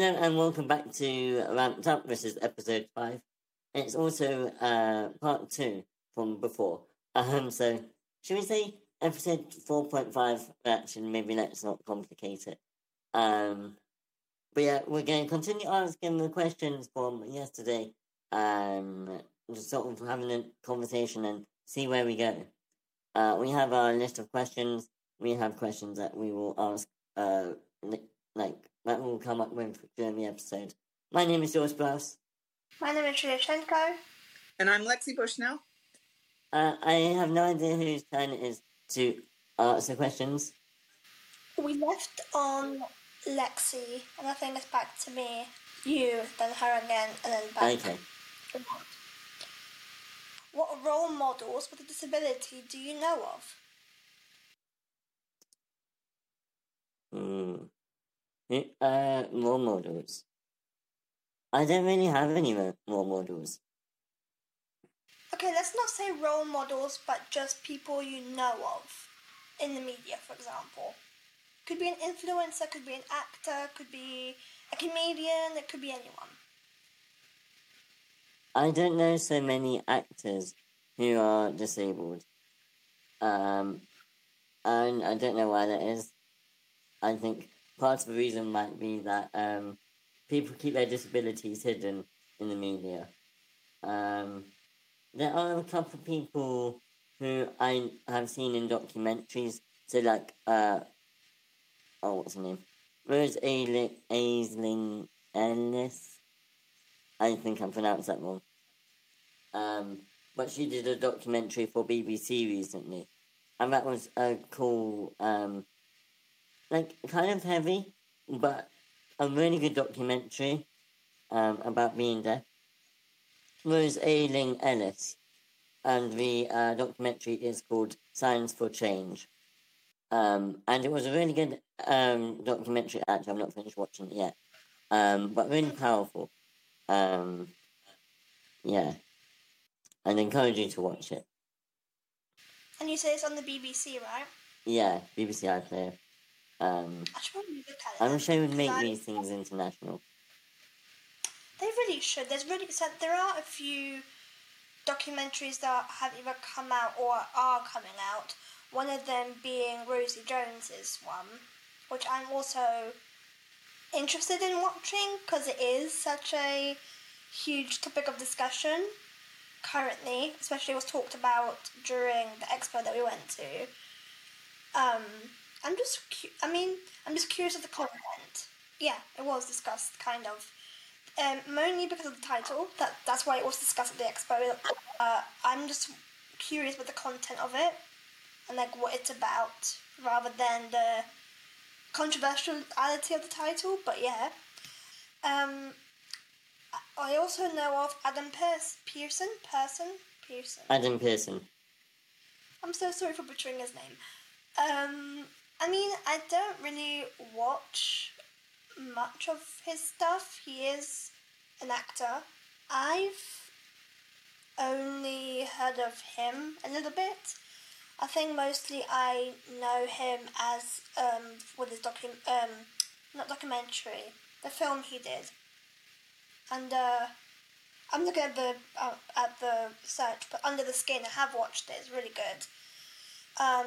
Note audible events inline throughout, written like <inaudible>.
Hello and welcome back to Ramped Up. This is episode five. It's also uh, part two from before. Um, so should we say episode four point five? Actually, maybe let's not complicate it. Um, but yeah, we're going to continue asking the questions from yesterday. Um, just sort of having a conversation and see where we go. Uh, we have our list of questions. We have questions that we will ask. Uh, like that will come up with during the episode. My name is George Blouse. My name is Shyashenko. And I'm Lexi Bushnell. Uh, I have no idea whose turn it is to answer questions. We left on Lexi, and I think it's back to me. You, then her again, and then back. Okay. What role models with a disability do you know of? Hmm. Uh, role models. I don't really have any role models. Okay, let's not say role models, but just people you know of in the media, for example. Could be an influencer, could be an actor, could be a comedian, it could be anyone. I don't know so many actors who are disabled. Um, and I don't know why that is. I think part of the reason might be that um, people keep their disabilities hidden in the media. Um, there are a couple of people who I have seen in documentaries. So, like, uh, oh, what's her name? Rose Aisling, Ellis. I think I pronounced that wrong. Um, but she did a documentary for BBC recently, and that was a cool, um, like kind of heavy, but a really good documentary um, about being deaf. Rose Ayling Ellis, and the uh, documentary is called Signs for Change. Um, and it was a really good um, documentary. Actually, I've not finished watching it yet, um, but really powerful. Um, yeah, I'd encourage you to watch it. And you say it's on the BBC, right? Yeah, BBC iPlayer. Um, I wish they would make these things international. They really should. There's really so there are a few documentaries that have either come out or are coming out. One of them being Rosie Jones's one, which I'm also interested in watching because it is such a huge topic of discussion currently. Especially was talked about during the expo that we went to. Um, I'm just, cu- I mean, I'm just curious of the content. Yeah, it was discussed, kind of um, mainly because of the title. That that's why it was discussed at the expo. Uh, I'm just curious about the content of it and like what it's about, rather than the controversiality of the title. But yeah, um, I also know of Adam Pierce, Pearson, Person, Pearson. Adam Pearson. I'm so sorry for butchering his name. Um, I mean, I don't really watch much of his stuff. He is an actor. I've only heard of him a little bit. I think mostly I know him as um, with his docu um, not documentary, the film he did. And uh, I'm looking at the uh, at the search, but Under the Skin, I have watched it. It's really good. Um,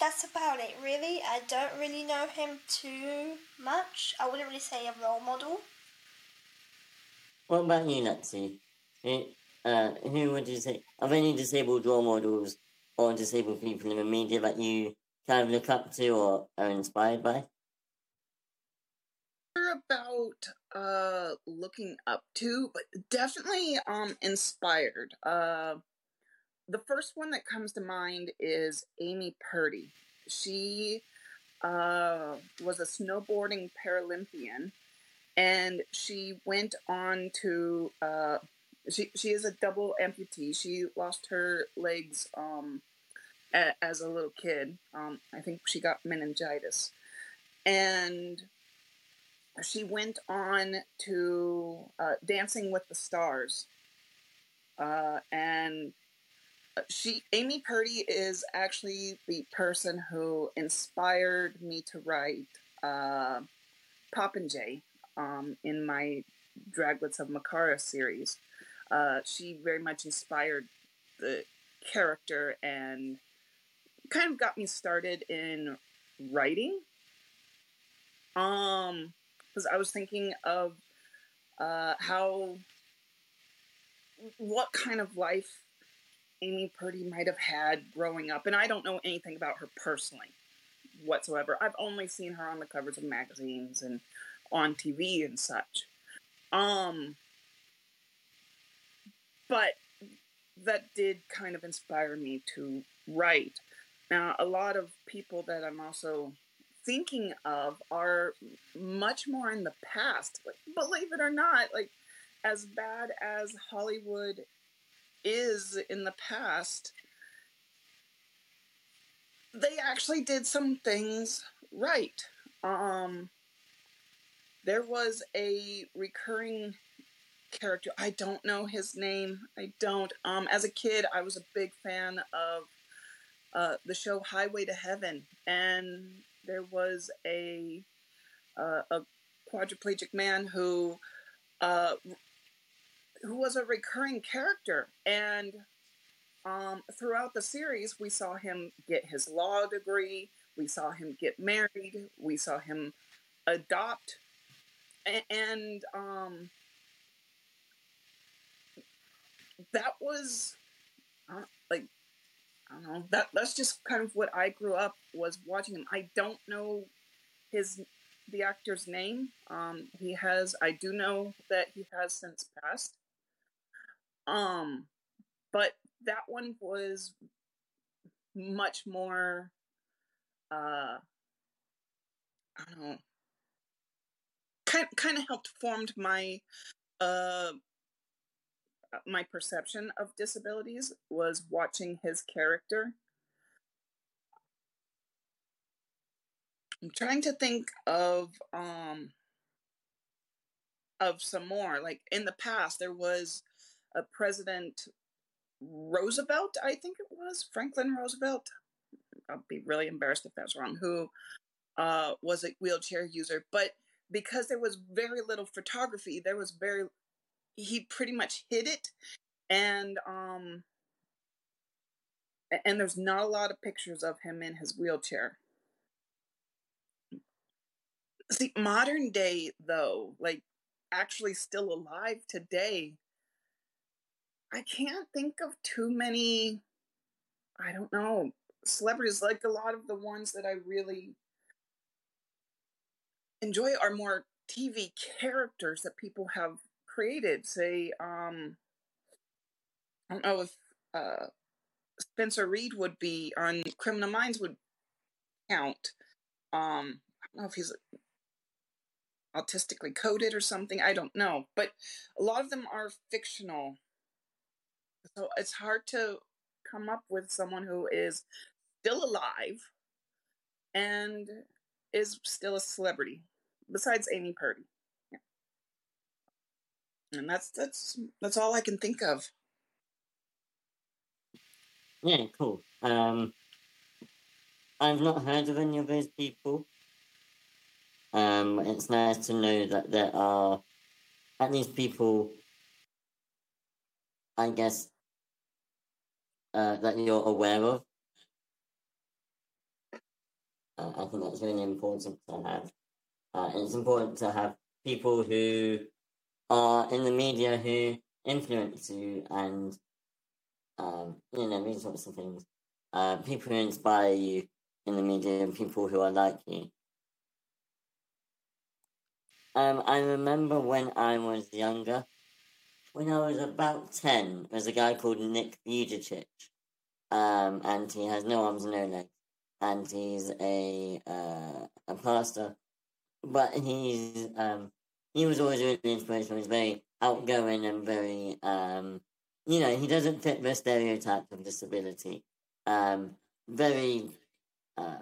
that's about it, really. I don't really know him too much. I wouldn't really say a role model. What about you, Lexi? Who, uh, who would you say are there any disabled role models or disabled people in the media that you kind of look up to or are inspired by? About uh looking up to, but definitely um inspired. Uh the first one that comes to mind is Amy Purdy. She uh was a snowboarding Paralympian and she went on to. Uh, she she is a double amputee. She lost her legs um, a, as a little kid. Um, I think she got meningitis, and she went on to uh, Dancing with the Stars, uh, and she Amy Purdy is actually the person who inspired me to write uh, Popinjay um, in my Draglets of Makara series. Uh, she very much inspired the character and kind of got me started in writing. Um, because I was thinking of uh, how what kind of life Amy Purdy might have had growing up, and I don't know anything about her personally whatsoever. I've only seen her on the covers of magazines and on TV and such. Um, but that did kind of inspire me to write. Now, a lot of people that I'm also thinking of are much more in the past. Like, believe it or not, like as bad as Hollywood is in the past, they actually did some things right. Um, there was a recurring character. I don't know his name. I don't. Um, as a kid, I was a big fan of uh, the show Highway to Heaven, and there was a uh, a quadriplegic man who uh, who was a recurring character, and um, throughout the series, we saw him get his law degree. We saw him get married. We saw him adopt, and, um, that was uh, like I don't know. That that's just kind of what I grew up was watching him. I don't know his the actor's name. Um, he has. I do know that he has since passed. Um, but that one was much more. Uh, I don't know. Kind kind of helped formed my uh my perception of disabilities was watching his character. I'm trying to think of um of some more. Like in the past, there was a President Roosevelt, I think it was Franklin Roosevelt. I'll be really embarrassed if that's wrong. Who uh, was a wheelchair user, but because there was very little photography, there was very he pretty much hid it and um and there's not a lot of pictures of him in his wheelchair see modern day though like actually still alive today i can't think of too many i don't know celebrities like a lot of the ones that i really enjoy are more tv characters that people have created. Say, um, I don't know if uh, Spencer Reid would be on Criminal Minds would count. Um, I don't know if he's autistically coded or something. I don't know, but a lot of them are fictional. So it's hard to come up with someone who is still alive and is still a celebrity, besides Amy Purdy and that's that's that's all I can think of. Yeah, cool. Um, I've not heard of any of those people. Um, it's nice to know that there are at least people, I guess, uh, that you're aware of. Uh, I think that's really important to have. Uh, it's important to have people who are in the media who influence you and um, you know these sorts of things. Uh, people who inspire you in the media and people who are like you. Um, I remember when I was younger, when I was about 10, there's a guy called Nick Vujicic, um, and he has no arms and no legs, and he's a, uh, a pastor, but he's, um, he was always really inspirational. He's very outgoing and very, um, you know, he doesn't fit the stereotype of disability. Um, very, uh,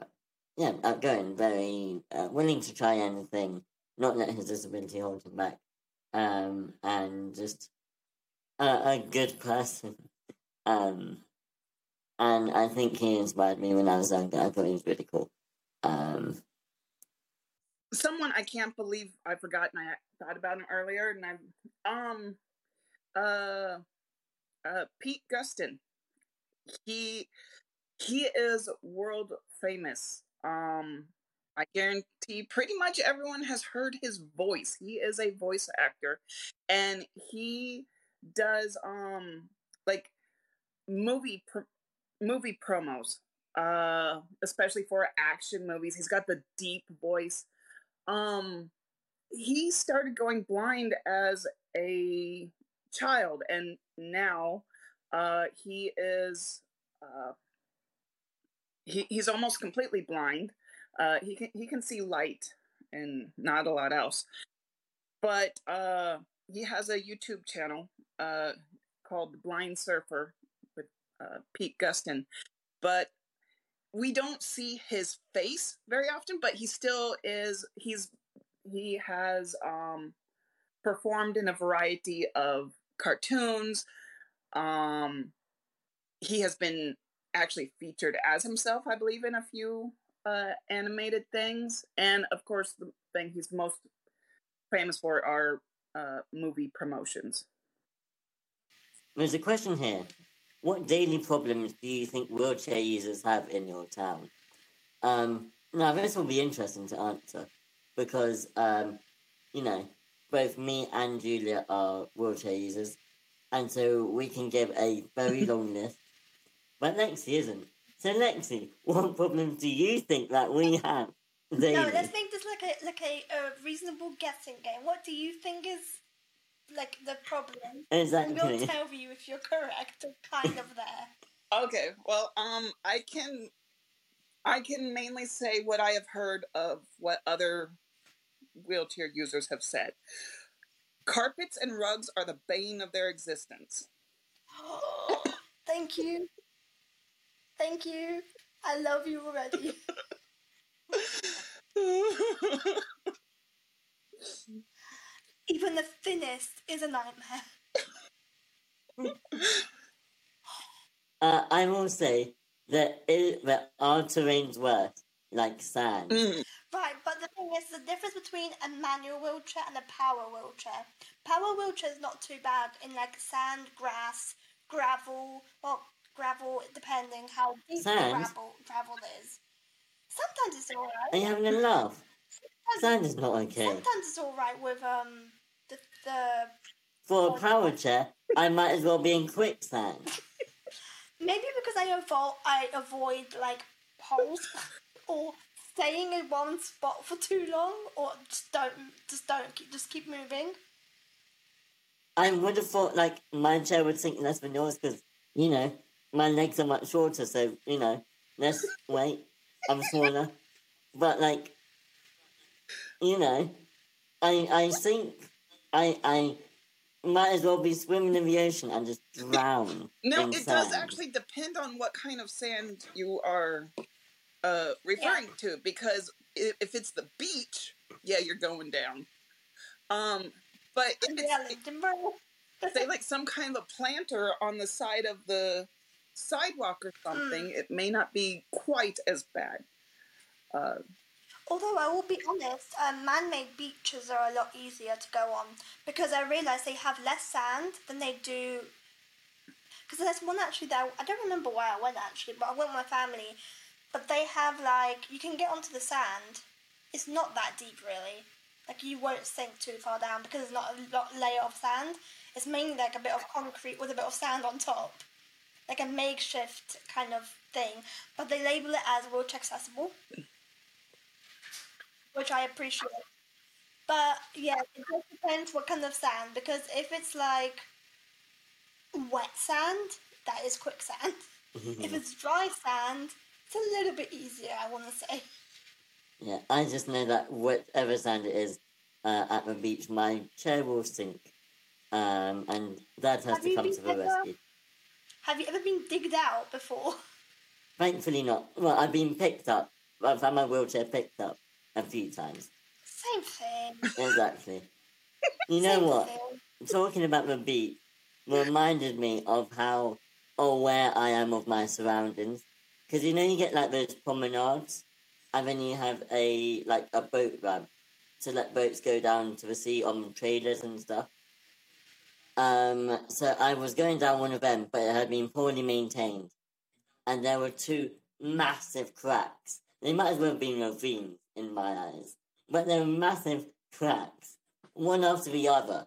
yeah, outgoing, very uh, willing to try anything, not let his disability hold him back, um, and just a, a good person. Um, and I think he inspired me when I was younger. I thought he was really cool. Um, Someone I can't believe I forgot and I thought about him earlier, and I um uh uh Pete Gustin. He he is world famous. Um I guarantee pretty much everyone has heard his voice. He is a voice actor and he does um like movie pr- movie promos uh especially for action movies. He's got the deep voice. Um he started going blind as a child and now uh he is uh he, he's almost completely blind. Uh he can he can see light and not a lot else. But uh he has a youtube channel uh called the blind surfer with uh, pete gustin. But we don't see his face very often but he still is he's he has um performed in a variety of cartoons. Um he has been actually featured as himself i believe in a few uh animated things. And of course the thing he's most famous for are uh movie promotions there's a question here. What daily problems do you think wheelchair users have in your town? Um, now, this will be interesting to answer because, um, you know, both me and Julia are wheelchair users, and so we can give a very <laughs> long list. But Lexi isn't. So, Lexi, what <laughs> problems do you think that we have daily? No, let's make this like a like a, a reasonable guessing game. What do you think is like the problem? Exactly. And we'll tell you if you're correct or kind of there. <laughs> Okay, well, um, I can, I can mainly say what I have heard of what other wheelchair users have said. Carpets and rugs are the bane of their existence. <gasps> Thank you. Thank you. I love you already. <laughs> Even the thinnest is a nightmare. <laughs> Uh, I will say that it, that our terrain's worse, like sand. Mm. Right, but the thing is, the difference between a manual wheelchair and a power wheelchair. Power wheelchair is not too bad in like sand, grass, gravel, well, gravel depending how deep the gravel gravel is. Sometimes it's alright. Are you having a laugh? Sometimes, Sand is not okay. sometimes it's alright with um the For a power chair, I might as well be in quicksand. <laughs> maybe because I avoid I avoid like holes <laughs> or staying in one spot for too long or just don't just don't keep just keep moving. I would have thought like my chair would sink less than yours because you know my legs are much shorter, so you know less weight. I'm smaller, but like you know, I I think I I might as well be swimming in the ocean and just drown. No, in it does actually depend on what kind of sand you are uh, referring to. Because if, if it's the beach, yeah, you're going down. Um, but if Yeah, it's Edinburgh. say like some kind of planter on the side of the sidewalk or something, it may not be quite as bad. Uh, Although I will be honest, um, man-made beaches are a lot easier to go on because I realise they have less sand than they do. Because there's one actually that I don't remember where I went actually, but I went with my family. But they have like you can get onto the sand. It's not that deep really. Like you won't sink too far down because it's not a lot layer of sand. It's mainly like a bit of concrete with a bit of sand on top, like a makeshift kind of thing. But they label it as wheelchair accessible which I appreciate. But yeah, it just depends what kind of sand because if it's like wet sand, that is quicksand. if it's dry sand, it's a little bit easier, I want to say. Yeah, I just know that whatever sand it is, uh, at the beach, my chair will sink. Um, and that has Have to come to the ever- rescue. Have you ever been digged out before? Thankfully not. Well, I've been picked up. I've had my wheelchair picked up a few times. Same thing. Exactly. <laughs> You know Same what? thing. Talking about the beat reminded me of how aware I am of my surroundings. Because you know you get like those promenades, and then you have a like a boat ramp to let boats go down to the sea on trailers and stuff. Um, so I was going down one of them, but it had been poorly maintained, and there were two massive cracks. They might as well have been ravines in my eyes, but they're massive cracks, one after the other.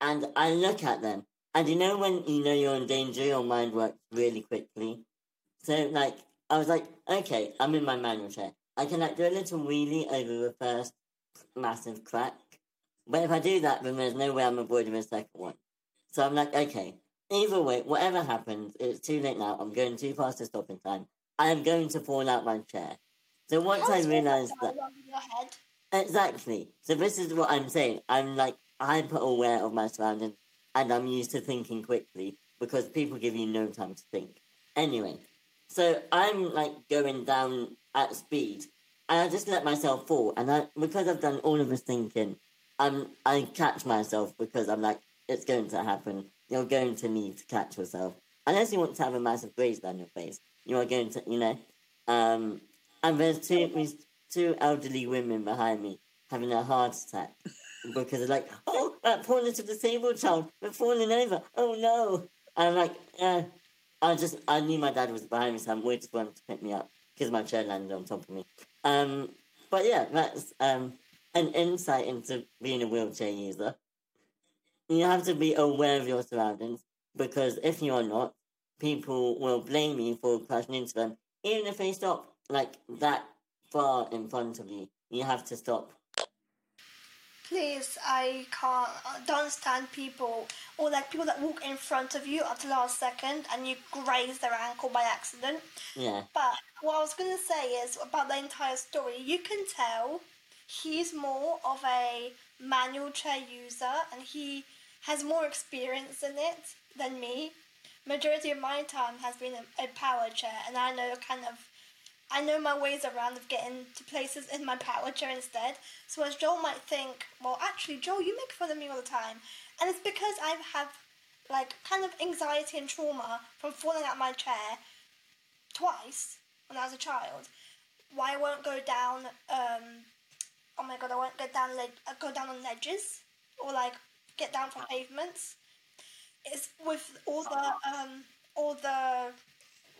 And I look at them, and you know when you know you're in danger, your mind works really quickly. So like, I was like, okay, I'm in my manual chair. I can like do a little wheelie over the first massive crack. But if I do that, then there's no way I'm avoiding the second one. So I'm like, okay, either way, whatever happens, it's too late now. I'm going too fast to stop in time. I am going to fall out my chair. So once I realised that that, down in your head? exactly. So this is what I'm saying. I'm like hyper aware of my surroundings, and I'm used to thinking quickly because people give you no time to think. Anyway, so I'm like going down at speed, and I just let myself fall. And I, because I've done all of this thinking, I'm I catch myself because I'm like, it's going to happen. You're going to need to catch yourself, unless you want to have a massive graze down your face. You are going to, you know. Um, and there's two two elderly women behind me having a heart attack because they're like, oh, that poor little disabled child, they're falling over. Oh no! And I'm like, yeah. I just I knew my dad was behind me, so I'm waiting for him to pick me up because my chair landed on top of me. Um, but yeah, that's um an insight into being a wheelchair user. You have to be aware of your surroundings because if you are not, people will blame you for crashing into them, even if they stop like that far in front of you. You have to stop. Please, I can't. I don't stand people or like people that walk in front of you at the last second and you graze their ankle by accident. Yeah, But what I was going to say is about the entire story. You can tell he's more of a manual chair user and he has more experience in it than me. Majority of my time has been a, a power chair, and I know kind of. I know my ways around of getting to places in my power chair instead. So as Joel might think, well, actually, Joel, you make fun of me all the time, and it's because I have like kind of anxiety and trauma from falling out of my chair twice when I was a child. Why I won't go down? Um, oh my god, I won't go down. Led- uh, go down on ledges or like get down from pavements. It's with all the um, all the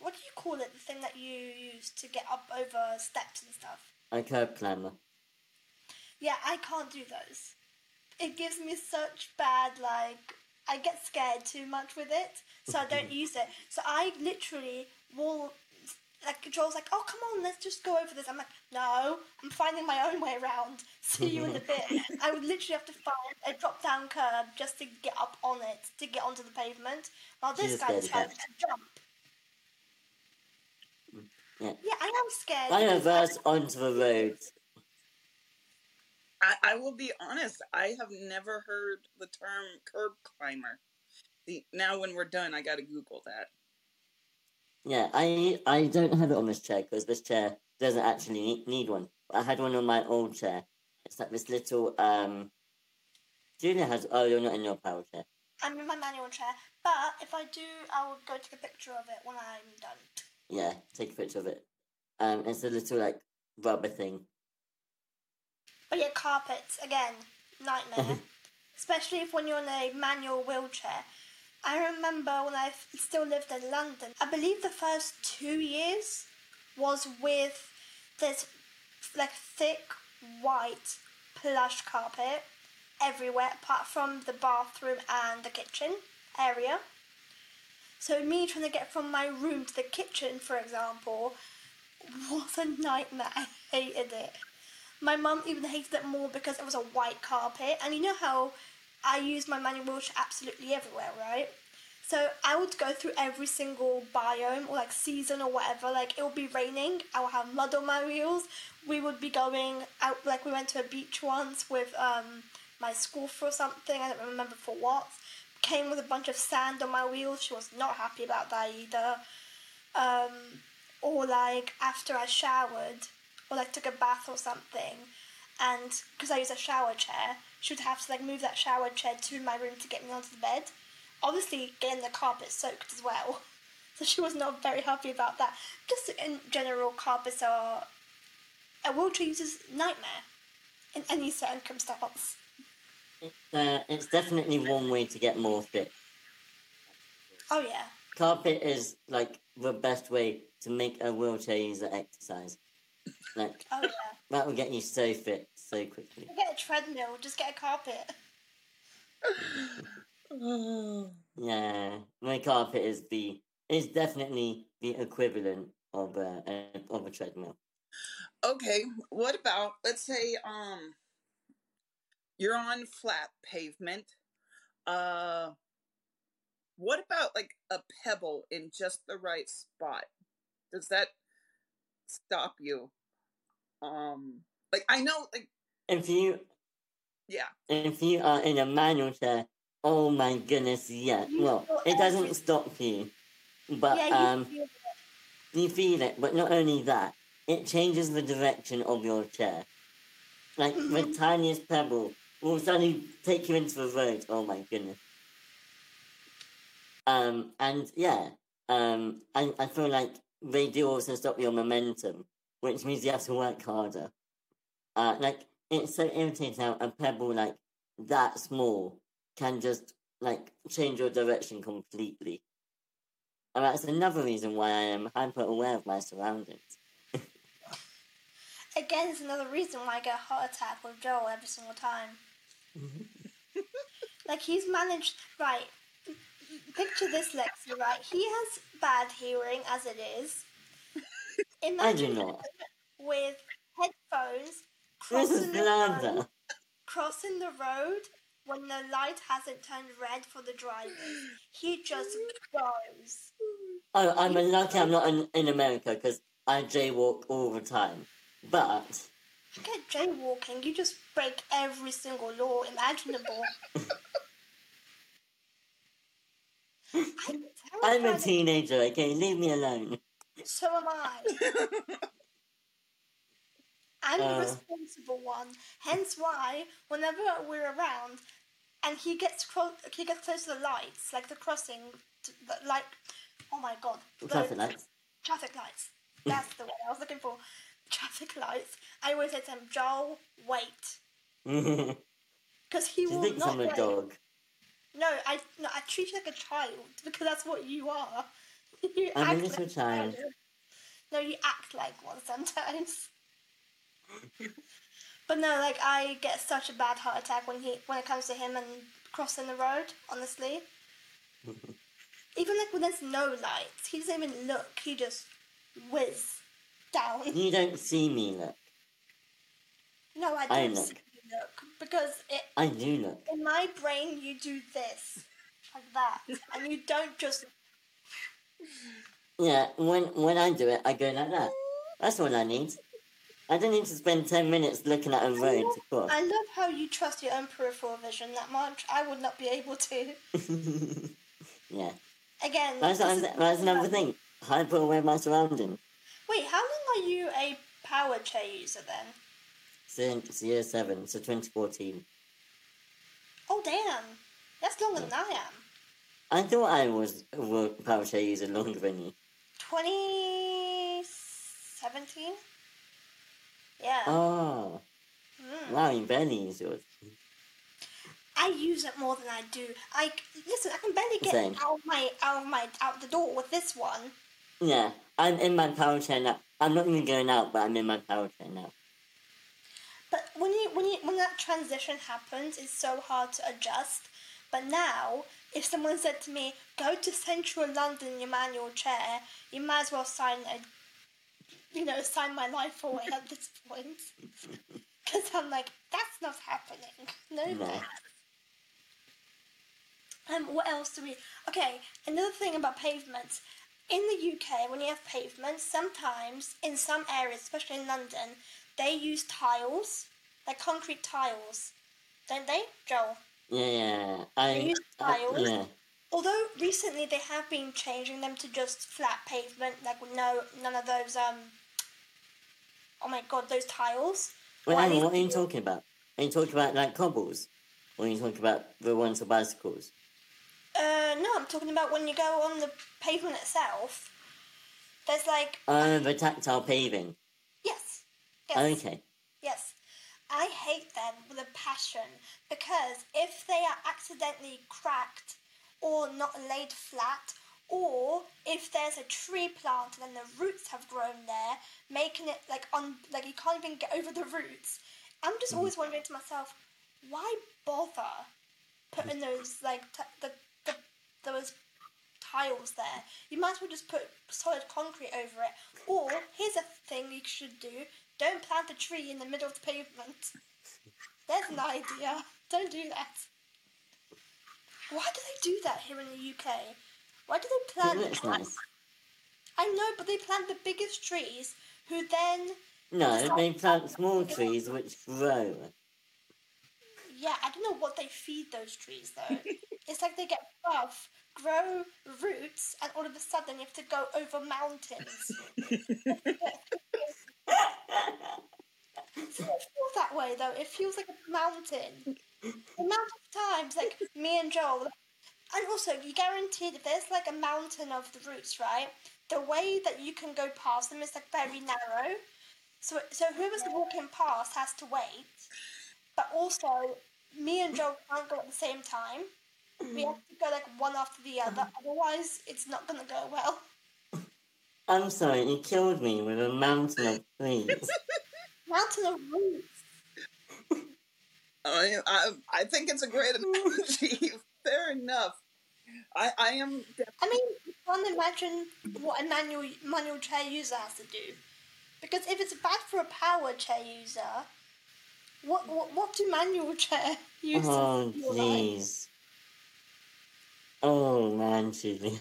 what do you call it? The thing that you use to get up over steps and stuff. I curb climber. Yeah, I can't do those. It gives me such bad like I get scared too much with it, so I don't <laughs> use it. So I literally will like Joel's like, oh come on, let's just go over this. I'm like, no, I'm finding my own way around. <laughs> See you in a bit. <laughs> I would literally have to find a drop down curb just to get up on it, to get onto the pavement. While this guy has to jump. Yeah. Yeah, I am scared. I because reverse onto the road. I, I will be honest. I have never heard the term curb climber. See, now when we're done, I got to Google that. Yeah, I I don't have it on this chair because this chair doesn't actually need, need one. I had one on my old chair. It's like this little um. Julia has. Oh, you're not in your power chair. I'm in my manual chair, but if I do, I will go to the picture of it when I'm done. Yeah, take a picture of it. Um, it's a little like rubber thing. But yeah, carpets again, nightmare. <laughs> Especially if when you're in a manual wheelchair. I remember when I still lived in London. I believe the first two years was with this like thick white plush carpet everywhere, apart from the bathroom and the kitchen area. So me trying to get from my room to the kitchen, for example, was a nightmare. I hated it. My mum even hated it more because it was a white carpet, and you know how I use my manual wheelchair absolutely everywhere, right? So I would go through every single biome or like season or whatever. Like it would be raining. I would have mud on my wheels. We would be going out. Like we went to a beach once with um my school for something. I don't remember for what. Came with a bunch of sand on my wheels. She was not happy about that either. Um, or like after I showered or like took a bath or something, and because I use a shower chair, she would have to like move that shower chair to my room to get me onto the bed obviously getting the carpet soaked as well. <laughs> So she was not very happy about that. Just in general, carpets are a wheelchair user's nightmare in any circumstance. It's, uh, it's definitely one way to get more fit. Oh yeah. Carpet is like the best way to make a wheelchair user exercise. Like Oh yeah. that will get you so fit so quickly. Get a treadmill. Just get a carpet. <sighs> Yeah, my carpet is the is definitely the equivalent of a, a of a treadmill. Okay, what about let's say um you're on flat pavement. Uh what about like a pebble in just the right spot? Does that stop you? Um like I know like If you yeah. if you are in a manual chair, oh my goodness, yeah. You Well, it doesn't every- stop you, but yeah, you um, feel it. you feel it. But not only that, it changes the direction of your chair. Like the Mhm. tiniest pebble will suddenly take you into the road. Oh my goodness. Um, and yeah, um, I, I feel like they do also stop your momentum, which means you have to work harder. Uh, like, it's so irritating how a pebble, like, that small can just, like, change your direction completely. And that's another reason why I am hyper aware of my surroundings. <laughs> Again, it's another reason why I get a heart attack with Joel every single time. Mm-hmm. <laughs> Like he's managed right. Picture this, Lexi. Right, he has bad hearing as it is. <laughs> I do Imagine not. with headphones crossing the road, crossing the road when the light hasn't turned red for the drivers. He just goes. Oh, I'm lucky I'm not in, in America because I jaywalk all the time. But Forget jaywalking. You just break every single law imaginable. I'm <laughs> I'm a teenager, okay? Leave me alone. So am I. I'm the Uh. responsible one. Hence why, whenever we're around, and he gets cro- he gets close to the lights, like the crossing, to the, like, oh my god, the Traffic lights. traffic lights. That's the one I was looking for. Traffic lights. I always say to him, Joel, wait, <laughs> because he will think not I'm a wait. dog? No, I no, I treat you like a child because that's what you are. <laughs> you I'm a act little like child. No, you act like one sometimes. <laughs> but no, like I get such a bad heart attack when he when it comes to him and crossing the road. Honestly, even like when there's no lights, he doesn't even look. He just whiz down. You don't see me, look. No, I I don't look. see look because it I do look. in my brain you do this like that, and you don't just Yeah, when when I do it, I go like that. That's all I need. I don't need to spend 10 minutes looking at a road to cross. I love how you trust your own peripheral vision that much. I would not be able to. <laughs> yeah, Again, that's, that's, that's another thing. Hyper aware of my surroundings. Wait, how long are you a power chair user then? Since year 7, so 2014. Oh damn, that's longer than I am. I thought I was a wo- power chair user longer than you. 2017. Yeah. Oh, Mm. wow, you barely use yours. I use it more than I do. I listen. I can barely get Same. out of my out of my out the door with this one. Yeah, I'm in my power chair now. I'm not even going out, but I'm in my power chair now. But when you when you when that transition happens, it's so hard to adjust. But now, if someone said to me, "Go to central London in your manual chair," you might as well sign a, you know, sign my life away at this point. <laughs> Because I'm like, that's not happening. No, No. Um, what else do we? Okay, another thing about pavements. In the UK, when you have pavements, sometimes in some areas, especially in London, they use tiles, like concrete tiles, don't they, Joel? Yeah, I. They use tiles. yeah. Although recently they have been changing them to just flat pavement, like no none of those um. Oh my god, those tiles. Wait, what are you talking about? Are you talking about like cobbles? Or are you talking about the ones for bicycles? Uh, no, I'm talking about when you go on the pavement itself. There's like Oh, the tactile paving. Yes. Okay. Yes. I hate them with a passion because if they are accidentally cracked or not laid flat, or if there's a tree planted and the roots have grown there, making it like on like you can't even get over the roots. I'm just always mm-hmm. wondering to myself, why bother putting mm-hmm. those like t- the, the those tiles there? You might as well just put solid concrete over it. Or here's a thing you should do: don't plant a tree in the middle of the pavement. There's an idea. Don't do that. Why do they do that here in the UK? Why do they It plant? looks nice. I know, but they plant the biggest trees, who then No, they plant small trees which grow. Yeah, I don't know what they feed those trees though. it's like they get buff, grow roots, and all of a sudden you have to go over mountains. <laughs> <laughs> it doesn't feel that way though. It feels like a mountain. The amount of times, like me and Joel, and also you guaranteed if there's like a mountain of the roots, right? The way that you can go past them is like very narrow. So, so whoever's walking past has to wait. But also, me and Joel can't go at the same time. We have to go like one after the other. Otherwise, it's not gonna go well. I'm sorry, you killed me with a mountain of trees. <laughs> Mountain of roots. I, I, I think it's a great analogy. <laughs> Fair enough. I, I am. I mean, you can't imagine what a manual manual chair user has to do. Because if it's bad for a power chair user, what what, what do manual chair <laughs> users oh, feel like? jeez. Oh, man, Julie.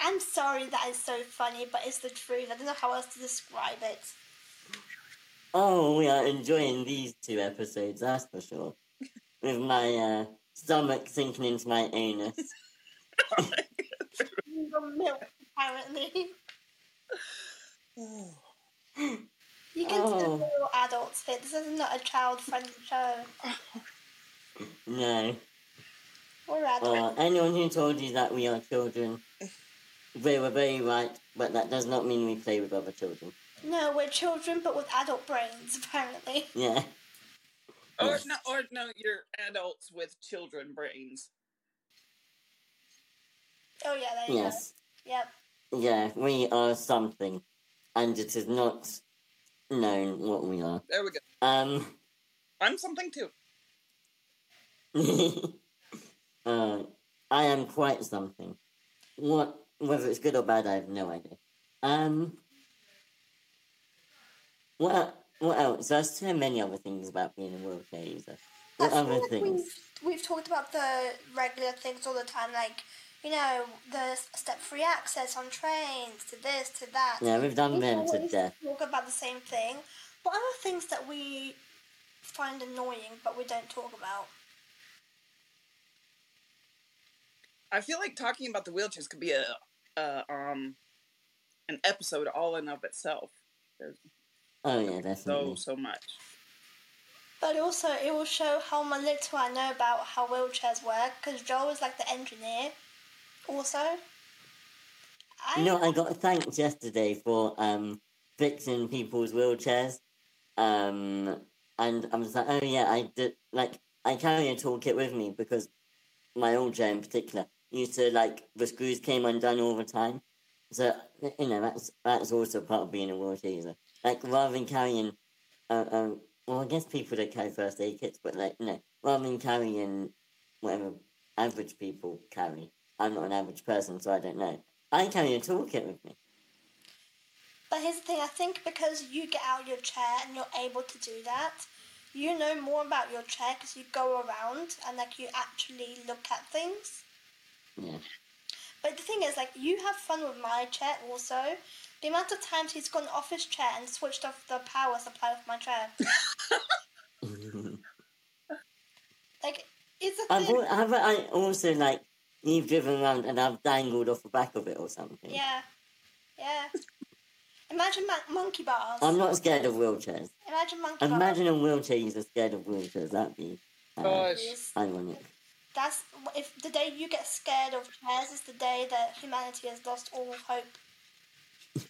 I'm sorry that is so funny, but it's the truth. I don't know how else to describe it. Oh, we are enjoying these two episodes, that's for sure. With my uh, stomach sinking into my anus. <laughs> <laughs> Your milk, apparently. <sighs> You can Oh. tell real adults here. This is not a child-friendly show. No. We're adults. Or anyone who told you that we are children, they were very right, but that does not mean we play with other children. No, we're children, but with adult brains, apparently. Yeah. Or Yes. no, or no, you're adults with children brains. Oh yeah, there you Yes. go. Yep. Yeah, we are something. And it is not known what we are. There we go. Um. I'm something too. <laughs> uh, I am quite something. What, whether it's good or bad, I have no idea. Um, what, what else? There's so many other things about being a wheelchair user. I What feel other like things? we've, we've talked about the regular things all the time, like, you know, the step-free access on trains, to this, to that. Yeah, we've done We them to always death. talk about the same thing. What other things that we find annoying but we don't talk about? I feel like talking about the wheelchairs could be a, a um, an episode all in of itself. There's Oh yeah, that's so so much. But also, it will show how little I know about how wheelchairs work, because Joel is like the engineer, also. I, You know, I got thanked yesterday for um fixing people's wheelchairs. Um, and I was like, oh yeah, I did. Like, I carry a toolkit with me because my old chair in particular used to like the screws came undone all the time. So you know that's that's also part of being a wheelchair user. Like rather than carrying, uh, um, well, I guess people that carry first aid kits, but like you know, rather than carrying whatever average people carry, I'm not an average person, so I don't know. I carry a toolkit with me. But here's the thing I think because you get out of your chair and you're able to do that, you know more about your chair because you go around and like you actually look at things. Yeah. But the thing is, like, you have fun with my chair also. The amount of times he's gone off his chair and switched off the power supply of my chair. <laughs> like, it's a I've, thing. al- have I also like you've driven around and I've dangled off the back of it or something. Yeah. Yeah. Imagine mon- monkey bars. I'm not scared of wheelchairs. Imagine monkey bars. Imagine a wheelchair user scared of wheelchairs. That'd be uh, Gosh. Please. ironic. That's if the day you get scared of chairs is the day that humanity has lost all hope. <laughs>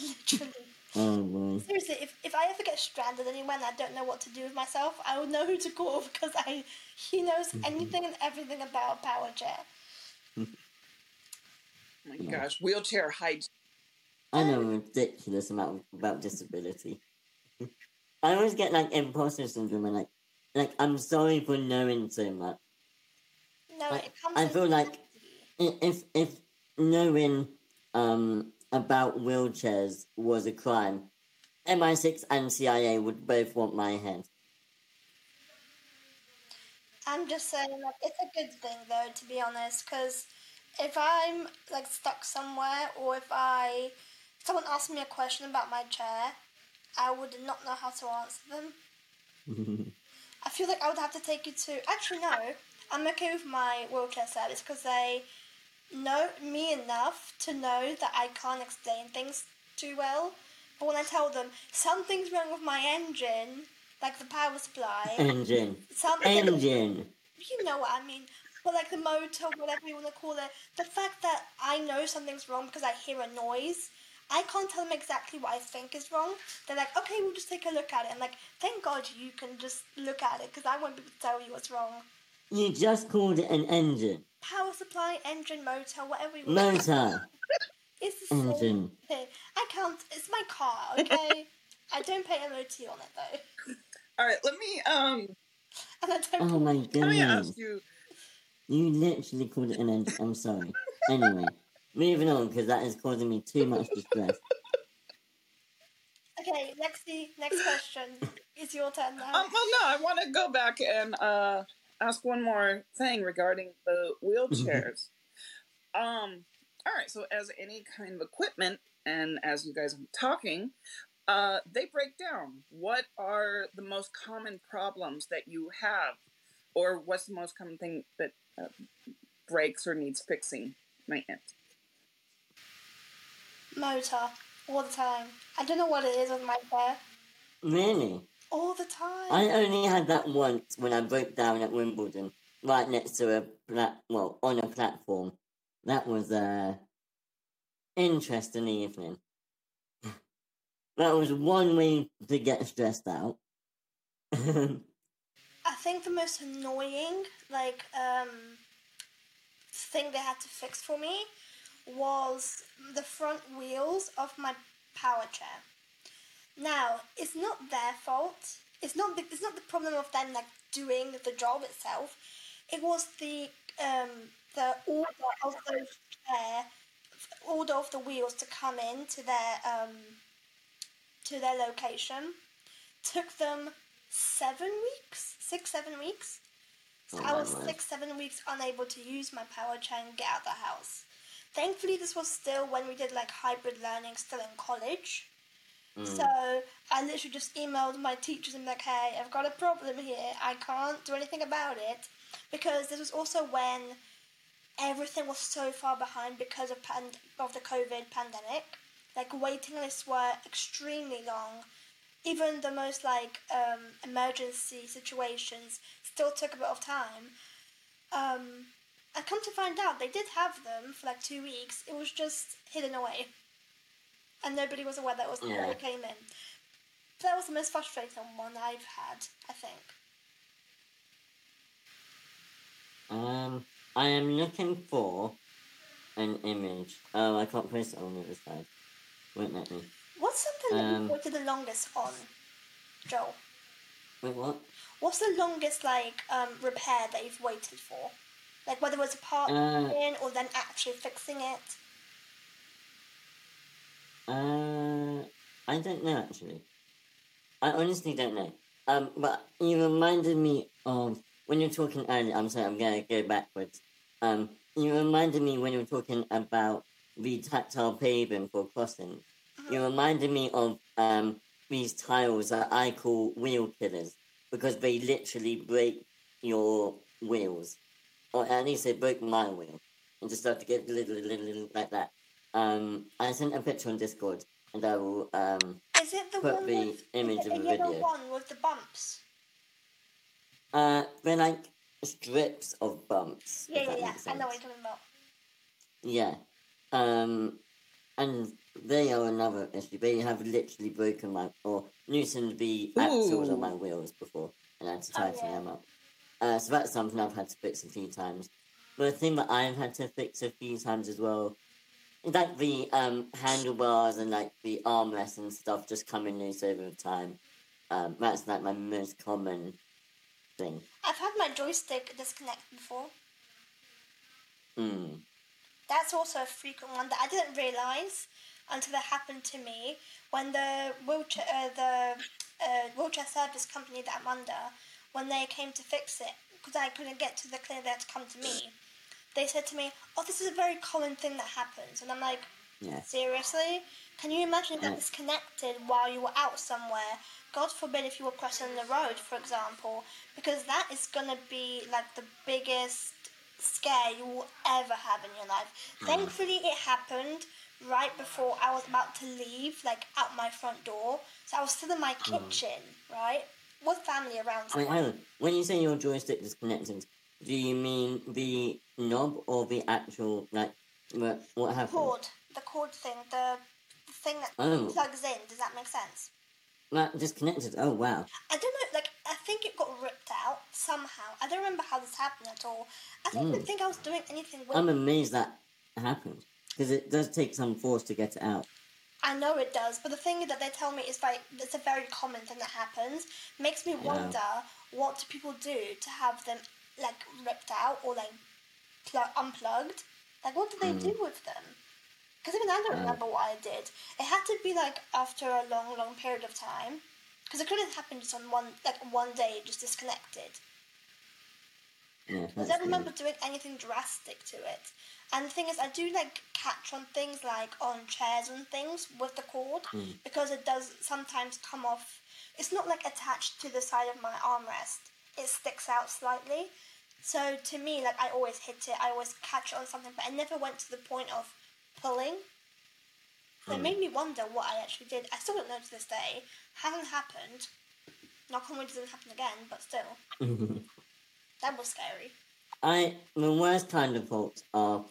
Literally. Oh boy. Seriously, if, if I ever get stranded anywhere and I don't know what to do with myself, I will know who to call <laughs> because I he knows mm-hmm. anything and everything about a power chair. <laughs> Oh my gosh, wheelchair height. I know um, a ridiculous amount about disability. I always get like imposter syndrome and like like I'm sorry for knowing so much. It comes. I feel like- If if knowing um about wheelchairs was a crime, MI6 and CIA would both want my head. I'm just saying like it's a good thing though, to be honest, because if I'm like stuck somewhere or if I someone asks me a question about my chair, I would not know how to answer them. <laughs> I feel like I would have to take you to. Actually, no. I'm okay with my wheelchair service because they know me enough to know that I can't explain things too well. But when I tell them something's wrong with my engine, like the power supply, Engine. something Engine. you know what I mean. But like the motor, whatever you want to call it, the fact that I know something's wrong because I hear a noise, I can't tell them exactly what I think is wrong. They're like, okay, we'll just take a look at it. And like, thank God you can just look at it because I won't be able to tell you what's wrong. You just called it an engine. Power supply, engine, motor, whatever you want. Motor. <laughs> It's the Engine. thing. I can't. It's my car, okay. <laughs> I don't pay MOT on it though, All right, let me um <laughs> and I don't. Oh my let me ask you. You literally called it an engine. I'm sorry. Anyway, moving on because that is causing me too much distress. Okay, Lexi. Next question. It's your turn now. Um, well, no, I want to go back and uh ask one more thing regarding the wheelchairs. um, all right, so as any kind of equipment, and as you guys are talking, uh, they break down. What are the most common problems that you have, or what's the most common thing that uh, breaks or needs fixing? My Maintenance. motor all the time. I don't know what it is with my hair. Really? All the time. I only had that once when I broke down at Wimbledon, right next to a plat- well, on a platform. That was a interesting evening. <laughs> that was one way to get stressed out. <laughs> I think the most annoying, like, um, thing they had to fix for me was the front wheels of my power chair. Now, it's not their fault. It's not the, it's not the problem of them like doing the job itself. It was the um, the order of those chair, order of the wheels to come in to their um, to their location. Took them seven weeks, six seven weeks. So Oh I was six seven weeks unable to use my power chair and get out of the house. Thankfully, this was still when we did like hybrid learning, still in college. Mm. So I literally just emailed my teachers and like, hey, I've got a problem here. I can't do anything about it. Because this was also when everything was so far behind because of, pand- of the COVID pandemic. Like waiting lists were extremely long. Even the most like um, emergency situations still took a bit of time. Um, I come to find out they did have them for like two weeks. It was just hidden away and nobody was aware that was Yeah. that it came in. That was the most frustrating one I've had, I think. Um, I am looking for an image. Oh, I can't post it on the other side. Won't let me. What's something that Um, you've waited the longest on, Joel? Wait, what? What's the longest like um, repair that you've waited for? Like whether it was a part Uh, in or then actually fixing it. Uh, I don't know actually. I honestly don't know. Um, but you reminded me of when you're talking earlier. I'm sorry, I'm gonna go backwards. Um, you reminded me when you were talking about the tactile paving for crossing. You reminded me of um these tiles that I call wheel killers because they literally break your wheels, or at least they broke my wheel, and just start to get little, little, little like that. Um, I sent a picture on Discord, and I will um Is it the put one the with image is it of the the video. one with the bumps? Uh, they're like strips of bumps. Yeah, yeah, yeah. makes I know what you're talking about. Yeah. Um, and they are another issue. They have literally broken my or loosened the axles Ooh. on my wheels before, and I had to Oh, tighten yeah. them up. Uh, so that's something I've had to fix a few times. But the thing that I've had to fix a few times as well, is like the um, handlebars and like the armrests and stuff just coming loose over time. Um, that's like my most common thing. I've had my joystick disconnect before. Mm. That's also a frequent one that I didn't realise until it happened to me when the wheelchair, uh, the uh, wheelchair service company that I'm under, when they came to fix it, because I couldn't get to the clinic, they had to come to me. They said to me, "Oh, this is a very common thing that happens," and I'm like, Yeah. Seriously? Can you imagine if that Yeah. disconnected while you were out somewhere? God forbid if you were crossing the road, for example, because that is gonna be like the biggest scare you will ever have in your life. Mm. Thankfully, it happened right before I was about to leave, like out my front door. So I was still in my mm. kitchen, right, with family around. Hang on. When you say your joystick disconnected, do you mean the knob or the actual like what, what happened? cord, the cord thing, the, the thing that Oh. plugs in. Does that make sense? That disconnected. Oh wow. I don't know, like, I think it got ripped out somehow. I don't remember how this happened at all. I don't even Mm. think I was doing anything with I'm amazed that happened because it does take some force to get it out. I know it does, but the thing that they tell me is like, it's a very common thing that happens. Makes me wonder what do people do to have them, like, ripped out or, like, pl- unplugged? Like, what did they Mm. do with them? Because even I don't Uh. remember what I did. It had to be, like, after a long, long period of time. Because it couldn't happen just on one, like, one day, just disconnected. Yeah, I don't remember doing anything drastic to it. And the thing is, I do like catch on things like on chairs and things with the cord Mm. because it does sometimes come off. It's not like attached to the side of my armrest, it sticks out slightly. So to me, like I always hit it, I always catch it on something, but I never went to the point of pulling. So it made me wonder what I actually did. I still don't know to this day. Hasn't happened. Knock on wood, it doesn't happen again, but still, <laughs> that was scary. I the worst kind of faults are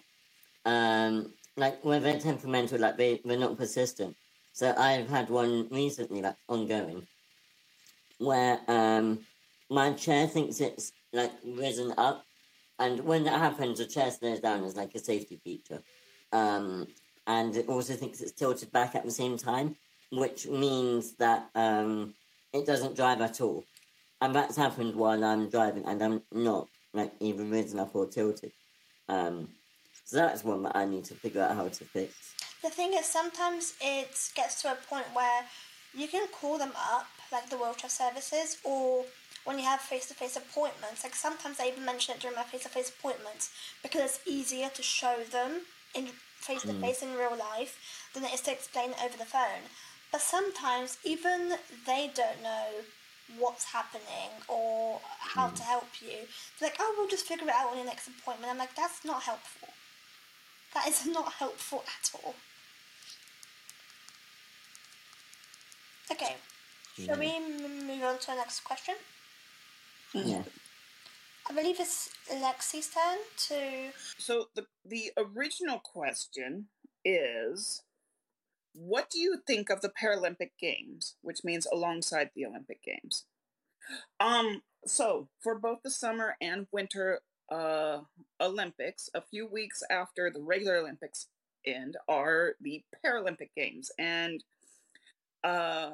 um like where they're temperamental, like they they're not persistent. So I've had one recently, like ongoing, where um my chair thinks it's like risen up, and when that happens, the chair stays down as like a safety feature. Um, and it also thinks it's tilted back at the same time, which means that um it doesn't drive at all. And that's happened while I'm driving, and I'm not like even risen up or tilted. Um, so that's one that I need to figure out how to fix. The thing is, sometimes it gets to a point where you can call them up, like the wheelchair services, or when you have face to face appointments. Like sometimes I even mention it during my face to face appointments because it's easier to show them in face to face in real life than it is to explain it over the phone. But sometimes even they don't know what's happening or how to hmm. help you. They're like, oh, we'll just figure it out on your next appointment. I'm like, that's not helpful. That is <laughs> not helpful at all. Okay, shall we move on to the next question? Yeah. I believe it's Lexi's turn to. So the the original question is what do you think of the Paralympic Games, which means alongside the Olympic Games? Um so for both the summer and winter uh Olympics, a few weeks after the regular Olympics end are the Paralympic Games and uh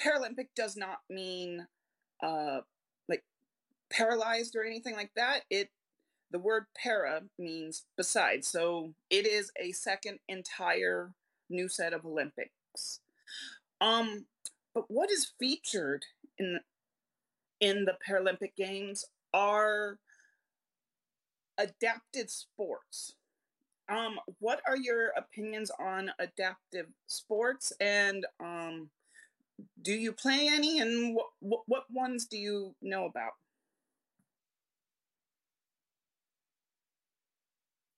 Paralympic does not mean uh like paralyzed or anything like that. It the word para means besides, so it is a second entire new set of Olympics. Um, but what is featured in in the Paralympic Games are adapted sports. Um, what are your opinions on adaptive sports, and um, do you play any, and what, what what ones do you know about?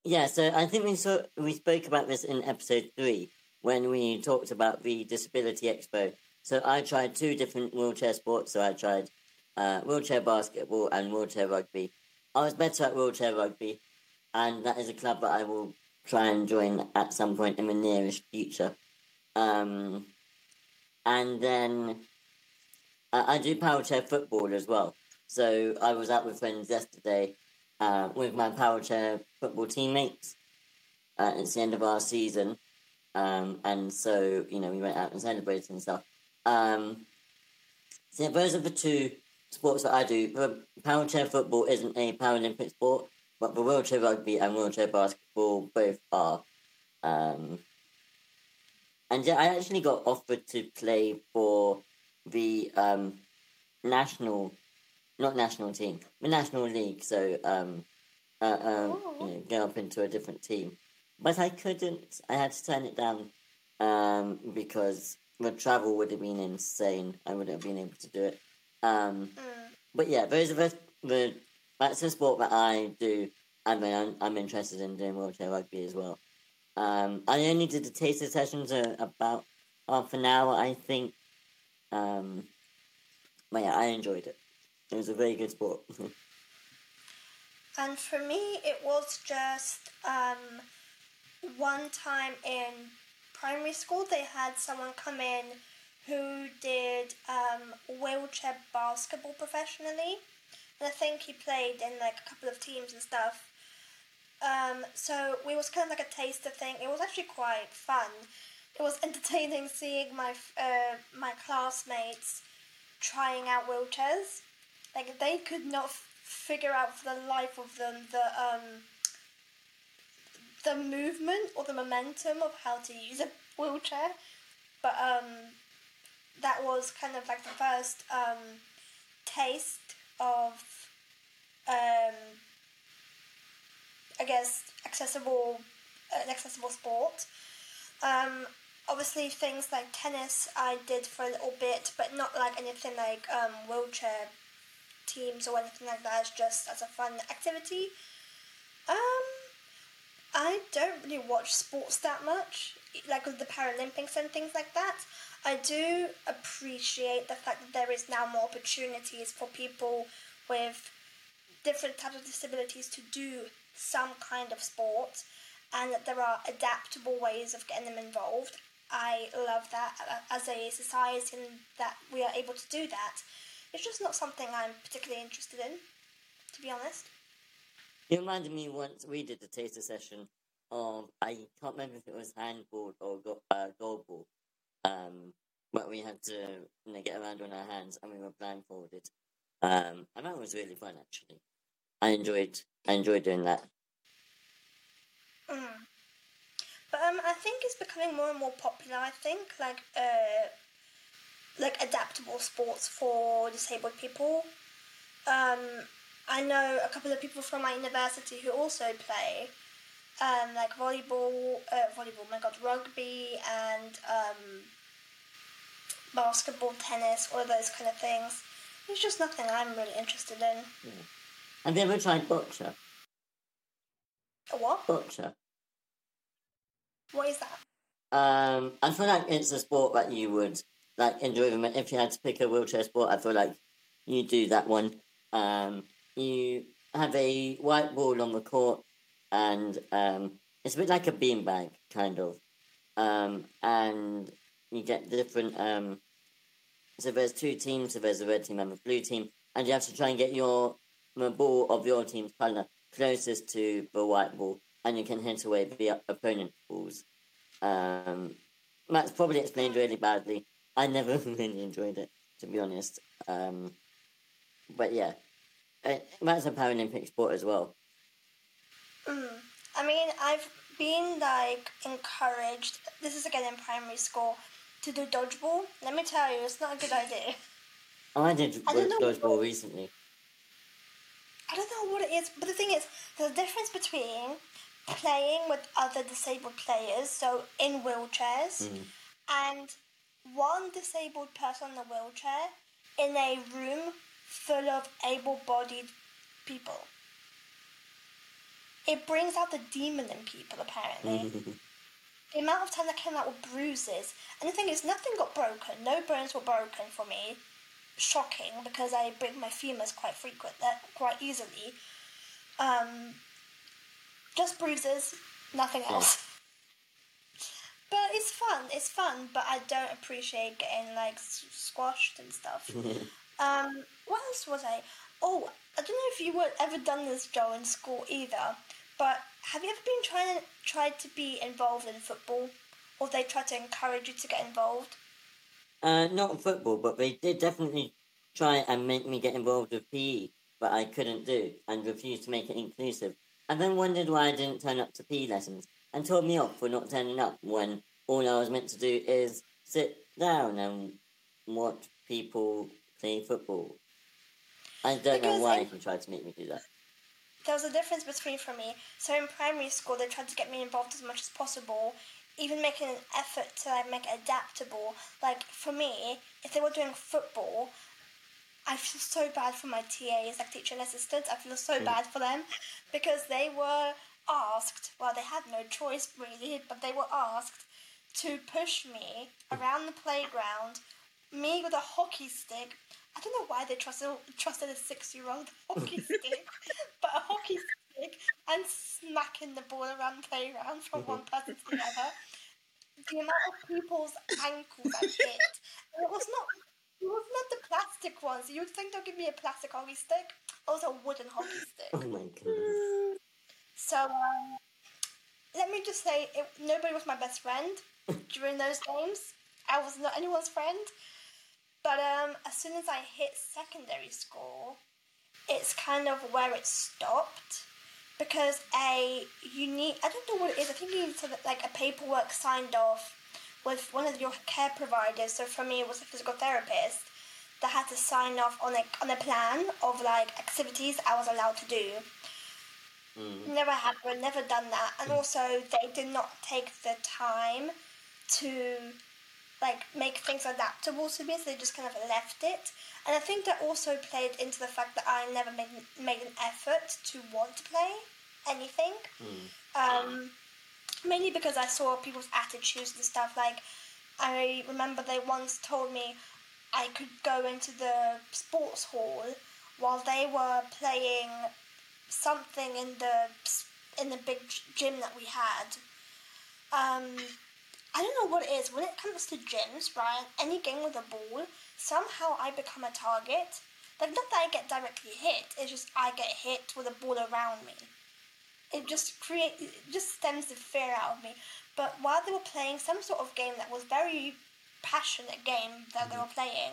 Yeah, so I think we saw we spoke about this in episode three when we talked about the Disability Expo. So I tried two different wheelchair sports. So I tried uh, wheelchair basketball and wheelchair rugby. I was better at wheelchair rugby, and that is a club that I will try and join at some point in the nearest future. Um, and then uh, I do power chair football as well. So I was out with friends yesterday uh, with my power chair football teammates. Uh, it's the end of our season, um, and so you know we went out and celebrated and stuff. Um, so those are the two sports that I do. The football isn't a Paralympic sport, but the wheelchair rugby and wheelchair basketball both are. Um, and yeah, I actually got offered to play for the um, national, not national team, the national league. So um, uh, um, you know, go up into a different team, but I couldn't. I had to turn it down um, because the travel would have been insane. I wouldn't have been able to do it. Um, Mm. but yeah, those are the, the that's a sport that I do. I mean, I'm, I'm interested in doing wheelchair rugby as well. Um, I only did the taster sessions uh, about half an hour, I think. Um, but yeah, I enjoyed it. It was a very good sport. <laughs> And for me, it was just um, one time in primary school, they had someone come in who did um, wheelchair basketball professionally. And I think he played in like a couple of teams and stuff. Um, so it was kind of like a taster thing. It was actually quite fun. It was <laughs> entertaining seeing my uh, my classmates trying out wheelchairs. Like they could not figure out for the life of them the um, the movement or the momentum of how to use a wheelchair. But um, that was kind of like the first um, taste of um, I guess accessible accessible sport. Um, obviously things like tennis I did for a little bit, but not like anything like um, wheelchair teams or anything like that. It's just as a fun activity. Um, I don't really watch sports that much, like with the Paralympics and things like that. I do appreciate the fact that there is now more opportunities for people with different types of disabilities to do some kind of sport and that there are adaptable ways of getting them involved. I love that uh, as a society that we are able to do that. It's just not something I'm particularly interested in, to be honest. it reminded me once we did the taster session of, I can't remember if it was handball or go, uh, goalball, um, but we had to you know, get around on our hands and we were blindfolded. Um, and that was really fun actually. I enjoyed I enjoyed doing that. Mm. But um, I think it's becoming more and more popular. I think like uh, like adaptable sports for disabled people. Um, I know a couple of people from my university who also play, um, like volleyball, uh, volleyball. My God, rugby and um, basketball, tennis, all of those kind of things. It's just nothing I'm really interested in. Have you ever tried boccia? A what? Boccia. What is that? Um, I feel like it's a sport that you would like enjoy. them. If you had to pick a wheelchair sport, I feel like you do that one. Um, you have a white ball on the court, and um, it's a bit like a beanbag, kind of. Um, and you get different. Um, so there's two teams. So there's a red team and a blue team, and you have to try and get your the ball of your team's color closest to the white ball, and you can hit away the opponent's balls. Um, that's probably explained really badly. I never <laughs> really enjoyed it, to be honest. Um, but yeah, it, that's a Paralympic sport as well. Mm. I mean, I've been like encouraged. This is again in primary school to do dodgeball. Let me tell you, it's not a good idea. I did I dodgeball what- recently. I don't know what it is, but the thing is, there's a difference between playing with other disabled players, so in wheelchairs, Mm. and one disabled person in a wheelchair in a room full of able bodied people. It brings out the demon in people, apparently. <laughs> the amount of time I came out with bruises, and the thing is, nothing got broken. No bones were broken for me. Shocking because I break my femurs quite frequent, uh, quite easily. Um, just bruises, nothing else. <laughs> But it's fun. It's fun, but I don't appreciate getting like s- squashed and stuff. <laughs> Um, what else was I? Oh, I don't know if you were ever done this, Joe, in school either. But have you ever been trying to tried to be involved in football, or they try to encourage you to get involved? Uh, not football, but they did definitely try and make me get involved with PE, but I couldn't do and refused to make it inclusive. And then wondered why I didn't turn up to PE lessons and told me off for not turning up when all I was meant to do is sit down and watch people play football. I don't know why I- he tried to make me do that. there was a difference between for me. So in primary school, they tried to get me involved as much as possible, even making an effort to like make it adaptable. Like for me, if they were doing football, I feel so bad for my TAs, like teacher assistants. I feel so mm. bad for them because they were asked. Well, they had no choice really, but they were asked to push me around the playground. Me with a hockey stick. I don't know why they trusted trusted a six year old <laughs> hockey <laughs> stick, but a hockey stick and smacking the ball around the playground from <laughs> one person to the other. The amount of people's ankles I hit. And it was not it was not the plastic ones. You'd think they'll give me a plastic hockey stick. It was a wooden hockey oh stick. Oh my goodness. So um, let me just say, it, nobody was my best friend <laughs> during those games. I was not anyone's friend. But um, as soon as I hit secondary school, it's kind of where it stopped because a you need I don't know what it is. I think you need to like a paperwork signed off with one of your care providers. So for me, it was a physical therapist that had to sign off on a on a plan of like activities I was allowed to do. Mm. Never happened, never done that. And also, they did not take the time to like make things adaptable to me, so they just kind of left it. And I think that also played into the fact that I never made made an effort to want to play anything. Mm. Um, mainly because I saw people's attitudes and stuff. Like, I remember they once told me I could go into the sports hall while they were playing something in the in the big gym that we had. Um, I don't know what it is. When it comes to gyms, right? Any game with a ball, somehow I become a target. Like not that I get directly hit. It's just I get hit with a ball around me. It just create it just stems the fear out of me. But while they were playing some sort of game that was very passionate game that they were playing,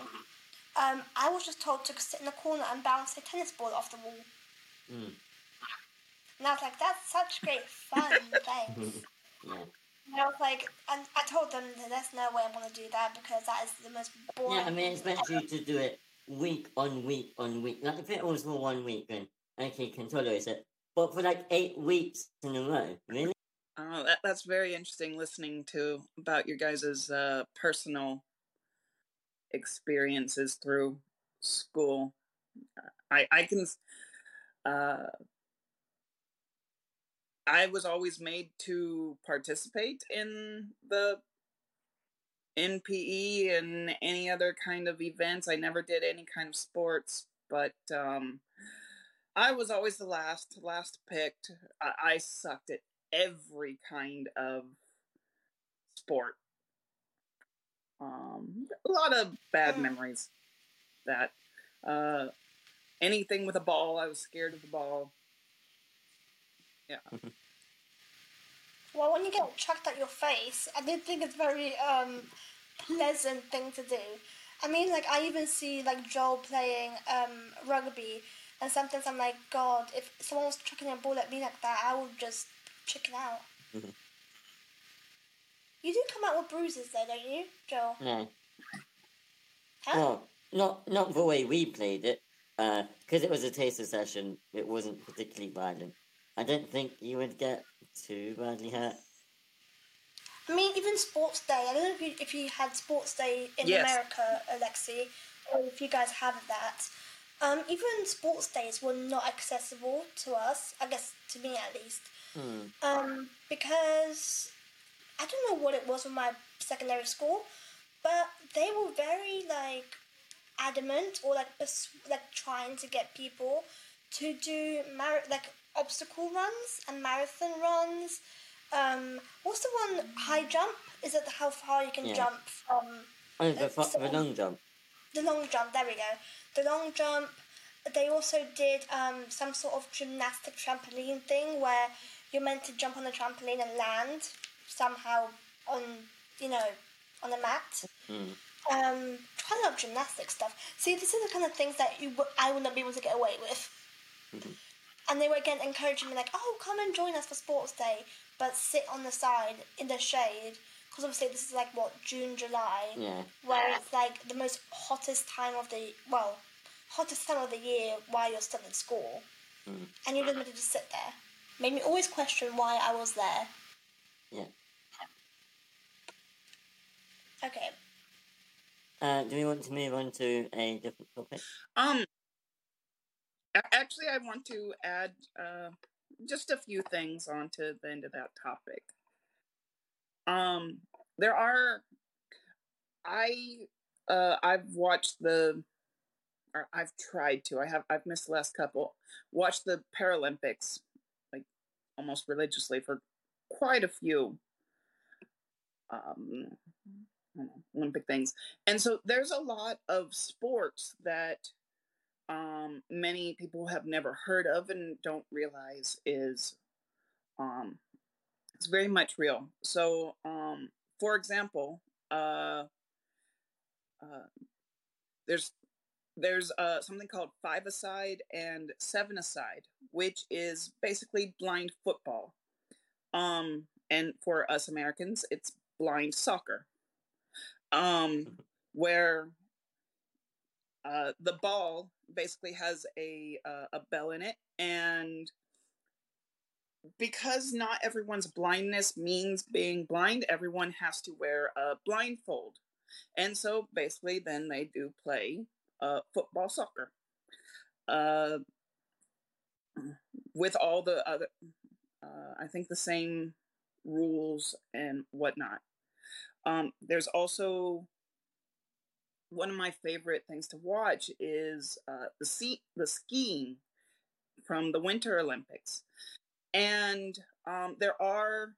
um, I was just told to sit in the corner and bounce a tennis ball off the wall. Mm. And I was like, that's such great fun, <laughs> thanks. Yeah. And I was like, and I told them that there's no way I'm going to do that because that is the most boring. Yeah, I mean, thing expect you to do it week on week on week. Like, if it was for one week, then okay, can tolerate it. But for like eight weeks in a row, really? Uh, that, that's very interesting listening to about your guys' uh, personal experiences through school. I I can uh, I was always made to participate in the NPE and any other kind of events. I never did any kind of sports, but um, I was always the last last picked. I, I sucked at every kind of sport. Um, a lot of bad Hmm. memories. That uh, anything with a ball, I was scared of the ball. <laughs> Well, when you get chucked at your face, I did think it's very um, pleasant thing to do. I mean, like I even see like Joel playing um, rugby, and sometimes I'm like, God, if someone was chucking a ball at me like that, I would just chicken out. Mhm. You do come out with bruises though, don't you, Joel? No. Huh? Well, not not the way we played it, because uh, it was a taster session. It wasn't particularly violent. I don't think you would get too badly hurt. I mean, even sports day. I don't know if you, if you had sports day in yes. America, Alexi, or if you guys have that. Um, even sports days were not accessible to us. I guess to me at least. Mm. Um, because I don't know what it was with my secondary school, but they were very like adamant or like like trying to get people to do mar- like obstacle runs and marathon runs. Um, what's the one high jump? Is it how far you can yeah. jump from? Oh, the, uh, the long jump. The long jump. There we go. The long jump. They also did um, some sort of gymnastic trampoline thing where you're meant to jump on the trampoline and land somehow on you know on the mat. Mm. Um, quite a lot of gymnastic stuff. See, this is the kind of things that you I would not be able to get away with. Mm-hmm. And they were again encouraging me like, "Oh, come and join us for sports day, but sit on the side in the shade." Because obviously this is like what June, July, yeah. where it's like the most hottest time of the well, hottest time of the year while you're still in school, mm. and you're limited to sit there. Made me always question why I was there. Yeah. Okay. Uh, do we want to move on to a different topic? Um, actually, I want to add uh, just a few things onto the end of that topic. Um, there are, I, uh, I've watched the, or I've tried to. I have. I've missed the last couple. Watched the Paralympics like almost religiously for quite a few. Um, Olympic things. And so there's a lot of sports that um, many people have never heard of and don't realize is um, it's very much real. So, um, for example, uh, uh, there's there's uh, something called five aside and seven aside, which is basically blind football. Um, and for us Americans, it's blind soccer um, where uh, the ball basically has a uh, a bell in it, and because not everyone's blindness means being blind, everyone has to wear a blindfold, and so basically, then they do play uh, football, soccer, uh, with all the other, uh, I think the same rules and whatnot. Um, there's also one of my favorite things to watch is uh, the sea, the skiing from the Winter Olympics, and um, there are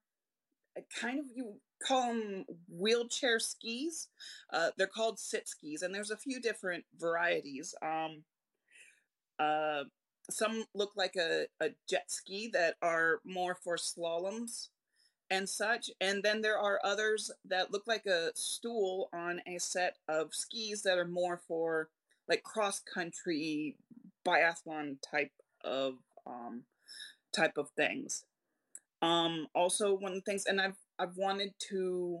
kind of you call them wheelchair skis. Uh, they're called sit skis, and there's a few different varieties. Um, uh, some look like a, a jet ski that are more for slaloms and such. And then there are others that look like a stool on a set of skis that are more for like cross country biathlon type of um, type of things. Um, also, one of the things, and I've I've wanted to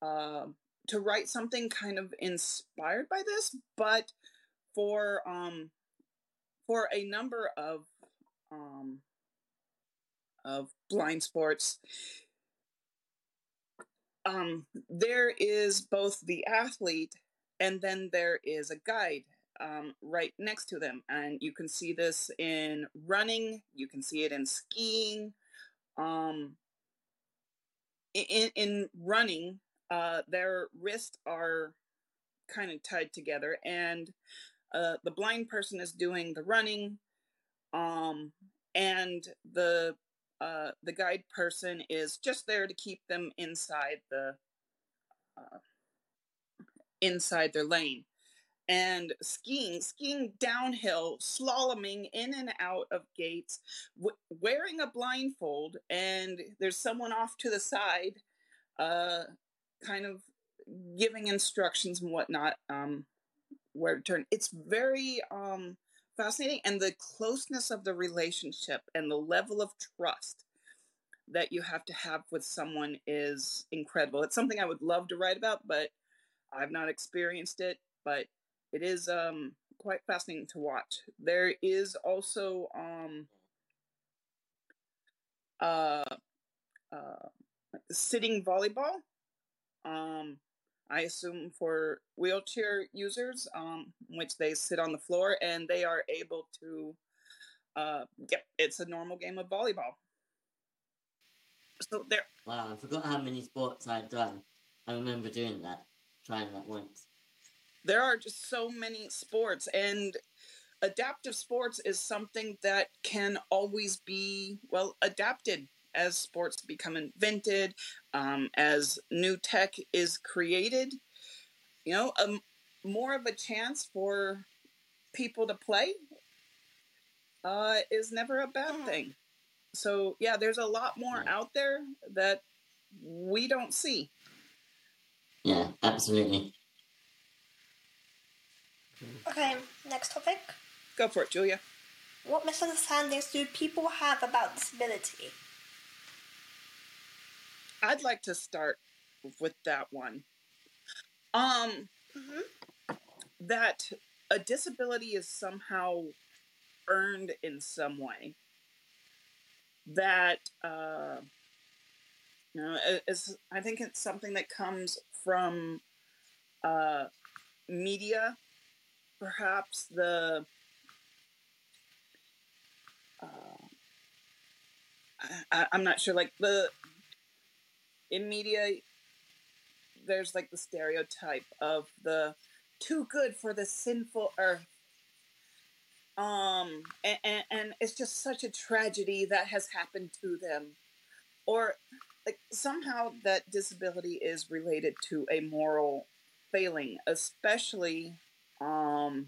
uh, to write something kind of inspired by this, but for um, for a number of um, of blind sports. Um, there is both the athlete and then there is a guide um, right next to them. And you can see this in running, you can see it in skiing. Um, in, in running, uh, their wrists are kind of tied together, and uh, the blind person is doing the running, um, and the uh, the guide person is just there to keep them inside the uh, inside their lane. And skiing skiing downhill slaloming in and out of gates w- wearing a blindfold and there's someone off to the side uh, kind of giving instructions and whatnot um, where to turn. It's very um, fascinating and the closeness of the relationship and the level of trust that you have to have with someone is incredible. It's something I would love to write about, but I've not experienced it. but it is um quite fascinating to watch. There is also um uh uh sitting volleyball. Um I assume for wheelchair users, um, which they sit on the floor and they are able to uh yep, it's a normal game of volleyball. So there Wow, I forgot how many sports I'd done. I remember doing that, trying that once. there are just so many sports and adaptive sports is something that can always be well adapted as sports become invented um, as new tech is created you know um, more of a chance for people to play uh, is never a bad Mhm. thing so yeah there's a lot more Yeah. out there that we don't see Yeah, absolutely. Okay, next topic. go for it julia What misunderstandings do people have about disability? I'd like to start with that one. Um, hmm that a disability is somehow earned in some way. That uh, you know, i- is I think it's something that comes from uh, media, perhaps the. Uh, I, I'm not sure, like the in media there's like the stereotype of the too good for the sinful earth. Um and, and, and it's just such a tragedy that has happened to them. Or like somehow that disability is related to a moral failing especially um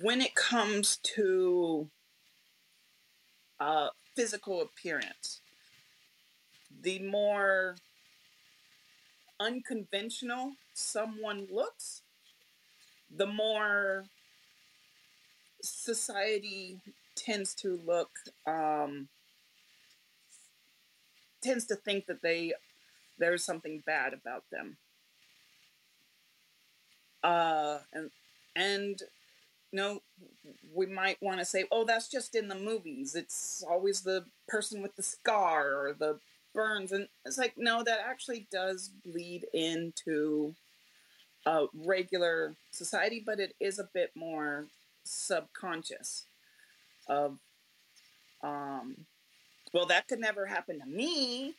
when it comes to uh physical appearance the more unconventional someone looks, the more society tends to look um, tends to think that they there's something bad about them. Uh, and and you know we might want to say, oh, that's just in the movies. It's always the person with the scar or the burns and it's like no that actually does bleed into uh, regular society but it is a bit more subconscious of um well that could never happen to me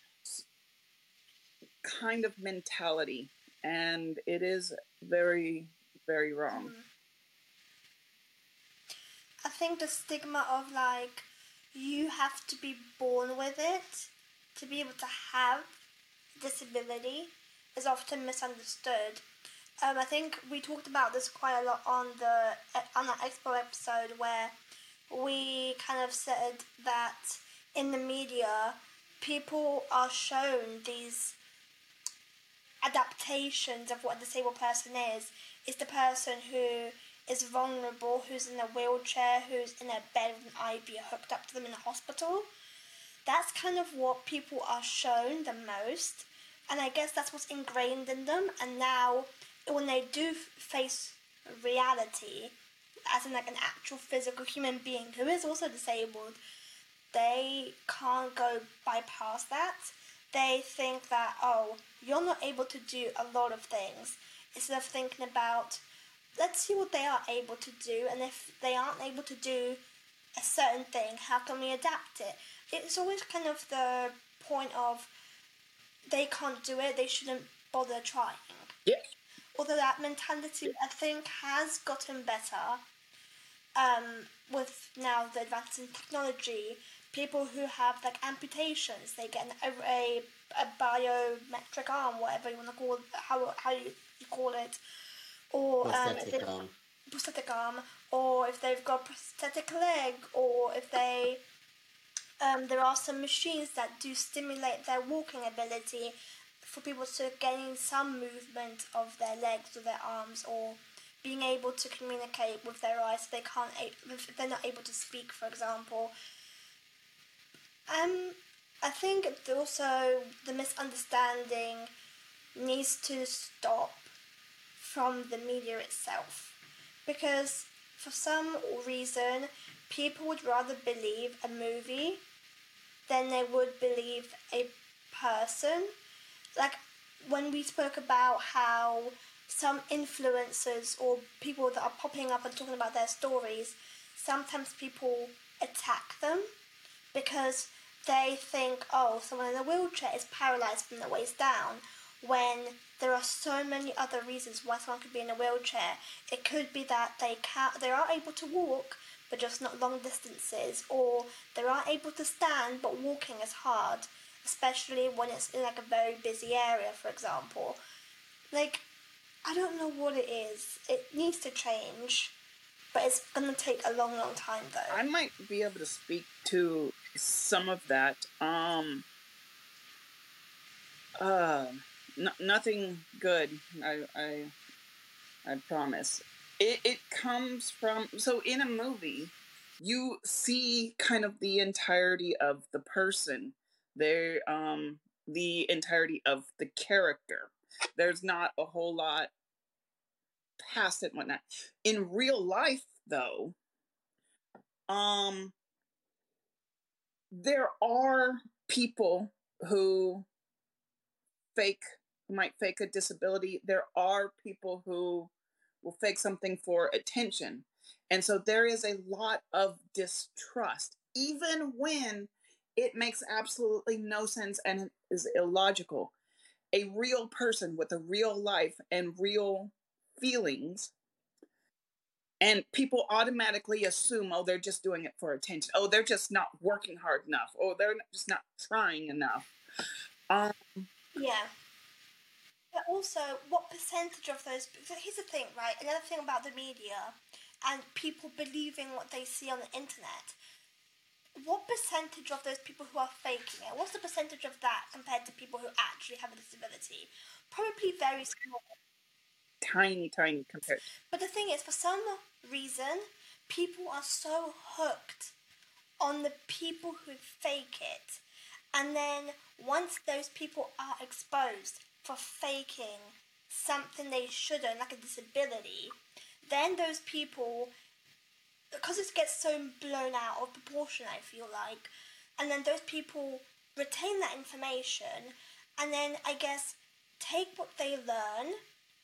kind of mentality and it is very very wrong Mm. I think the stigma of like you have to be born with it to be able to have disability is often misunderstood. Um, I think we talked about this quite a lot on the on the expo episode where we kind of said that in the media people are shown these adaptations of what a disabled person is. Is the person who is vulnerable, who's in a wheelchair, who's in a bed with an IV hooked up to them in a hospital. That's kind of what people are shown the most, and I guess that's what's ingrained in them. And now, when they do face reality, as in like an actual physical human being who is also disabled, they can't go bypass that. They think that, oh, you're not able to do a lot of things. Instead of thinking about, let's see what they are able to do, and if they aren't able to do a certain thing, how can we adapt it? It's always kind of the point of they can't do it, they shouldn't bother trying. Yeah. Although that mentality, I think, has gotten better um, with now the advances in technology. People who have like amputations, they get an, a, a, a biometric arm, whatever you want to call it, how, how you, you call it. Or um, Prosthetic they- arm. prosthetic arm, or if they've got prosthetic leg, or if they um, there are some machines that do stimulate their walking ability for people to gain some movement of their legs or their arms, or being able to communicate with their eyes. If they can't, if they're not able to speak, for example. Um, I think also the misunderstanding needs to stop from the media itself. Because for some reason, people would rather believe a movie than they would believe a person. Like when we spoke about how some influencers or people that are popping up and talking about their stories, sometimes people attack them because they think, oh, someone in a wheelchair is paralyzed from the waist down, when there are so many other reasons why someone could be in a wheelchair. It could be that they can they are able to walk, but just not long distances, or they are able to stand, but walking is hard, especially when it's in like a very busy area, for example. Like, I don't know what it is. It needs to change, but it's gonna take a long, long time though. I might be able to speak to some of that. Um. Uh, n- nothing good. I, I, I promise. It, it comes from so in a movie, you see kind of the entirety of the person. There, um, the entirety of the character. There's not a whole lot past it, and whatnot. In real life, though, um, there are people who fake who might fake a disability there are people who will fake something for attention. And so there is a lot of distrust even when it makes absolutely no sense and is illogical. A real person with a real life and real feelings and people automatically assume oh they're just doing it for attention. Oh they're just not working hard enough. Oh they're just not trying enough. Um Yeah. But also, what percentage of those? Here's the thing, right? Another thing about the media and people believing what they see on the internet. What percentage of those people who are faking it? What's the percentage of that compared to people who actually have a disability? Probably very small. tiny tiny compared But the thing is, for some reason, people are so hooked on the people who fake it. And then once those people are exposed for faking something they shouldn't, like a disability, then those people, because it gets so blown out of proportion, I feel like, and then those people retain that information and then I guess take what they learn,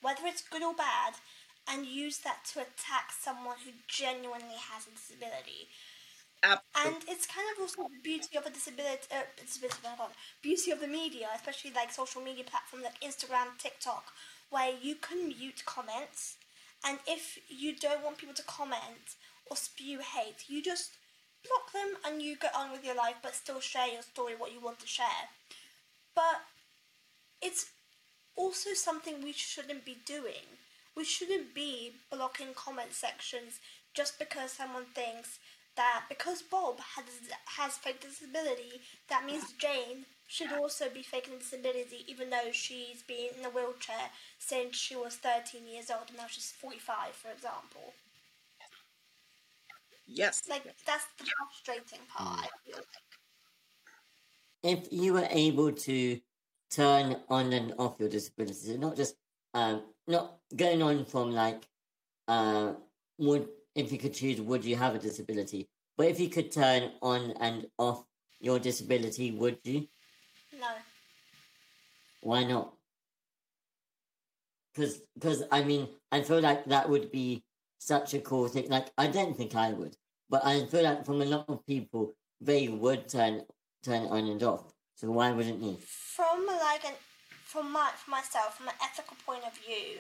whether it's good or bad, and use that to attack someone who genuinely has a disability. Absolutely. And it's kind of also the beauty of a disability, uh, disability beauty of the media, especially like social media platforms like Instagram, TikTok, where you can mute comments, and if you don't want people to comment or spew hate, you just block them and you get on with your life, but still share your story, what you want to share. But it's also something we shouldn't be doing. We shouldn't be blocking comment sections just because someone thinks that because Bob has has fake disability, that means Jane should also be faking a disability, even though she's been in a wheelchair since she was 13 years old and now she's 45, for example. yes Like, that's the frustrating part, I feel like. if you were able to turn on and off your disabilities, and not just um, not going on from like, uh, would if you could choose, would you have a disability? But if you could turn on and off your disability, would you? No. Why not? Because because I mean, I feel like that would be such a cool thing. Like I don't think I would, but I feel like from a lot of people, they would turn turn it on and off. So why wouldn't you? From like an, from my, for myself, from an ethical point of view,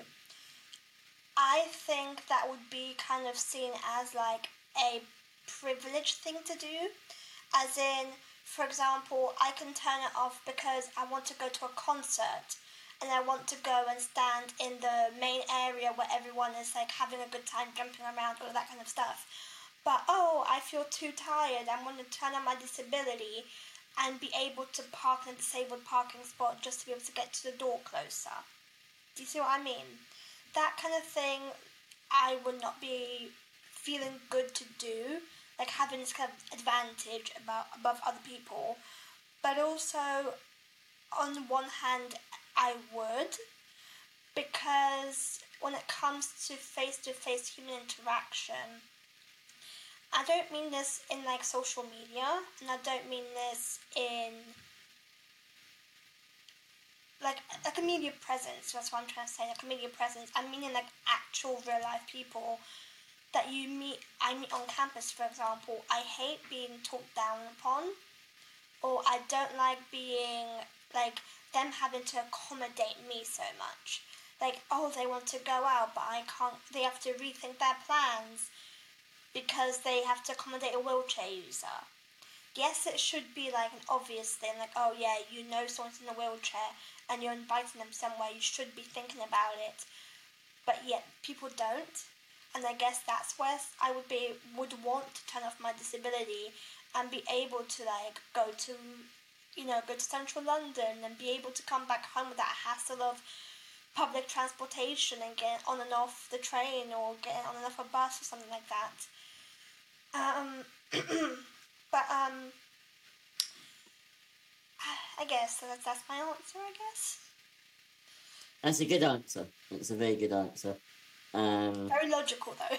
I think that would be kind of seen as like a privileged thing to do. As in, for example, I can turn it off because I want to go to a concert and I want to go and stand in the main area where everyone is like having a good time jumping around, all that kind of stuff. But oh, I feel too tired. I'm going to turn on my disability and be able to park in a disabled parking spot just to be able to get to the door closer. Do you see what I mean? That kind of thing, I would not be feeling good to do, like having this kind of advantage about above other people. But also, on one hand, I would because when it comes to face to face human interaction. I don't mean this in like social media, and I don't mean this in like like a media presence. That's what I'm trying to say. Like a media presence. I mean in like actual real life people that you meet. I meet on campus, for example. I hate being talked down upon, or I don't like being like them having to accommodate me so much. Like oh, they want to go out, but I can't. They have to rethink their plans because they have to accommodate a wheelchair user. Yes, it should be like an obvious thing, like, oh yeah, you know someone's in a wheelchair and you're inviting them somewhere, you should be thinking about it. But yet, people don't. And I guess that's where I would be would want to turn off my disability and be able to like go to you know, go to central London and be able to come back home without a hassle of public transportation and get on and off the train or get on and off a bus or something like that. Um, <clears throat> but um, I guess that's that's my answer. I guess. That's a good answer. It's a very good answer. Um, Very logical though.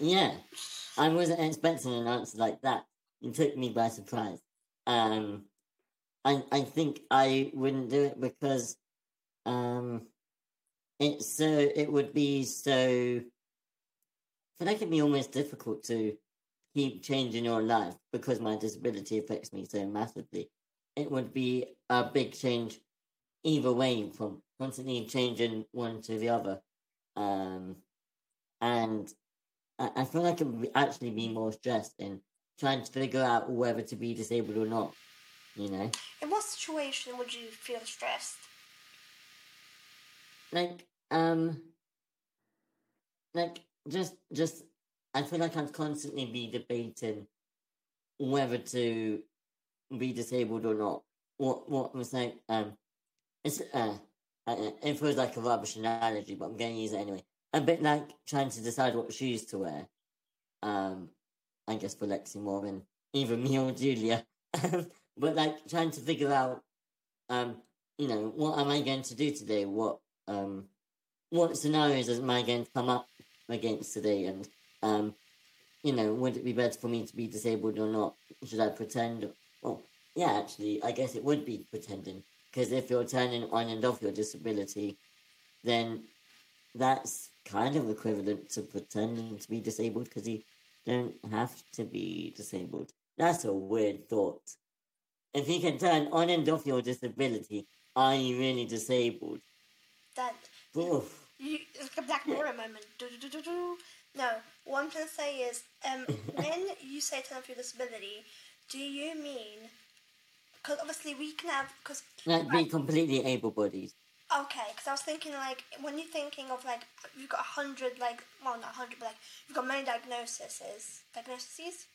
yeah, I wasn't expecting an answer like that. You took me by surprise. Um, I I think I wouldn't do it because um, it's so it would be so. I feel like it'd be almost difficult to keep changing your life because my disability affects me so massively. It would be a big change either way from constantly changing one to the other. Um, and I, I feel like it would be, actually be more stressed in trying to figure out whether to be disabled or not. You know, In what situation would you feel stressed? like um, like just just I feel like I'd constantly be debating whether to be disabled or not. What what was like um, it's uh, uh, it feels like a rubbish analogy, but I'm going to use it anyway. A bit like trying to decide what shoes to wear. Um, I guess for Lexi more than either me or Julia. <laughs> but like trying to figure out, um, you know, what am I going to do today? What um, what scenarios am I going to come up against today? And um, you know, would it be better for me to be disabled or not? Should I pretend? Well, yeah, actually, I guess it would be pretending because if you're turning on and off your disability, then that's kind of equivalent to pretending to be disabled because you don't have to be disabled. That's a weird thought. If you can turn on and off your disability, are you really disabled? Then Oof. you it's like a Black Mirror moment. Do, do, do. No, what I'm trying to say is, um, <laughs> when you say turn off your disability, do you mean? Because obviously we can have because Like be completely able-bodied. Okay, because I was thinking like when you're thinking of like you've got a hundred like well not a hundred but like you've got many diagnoses diagnoses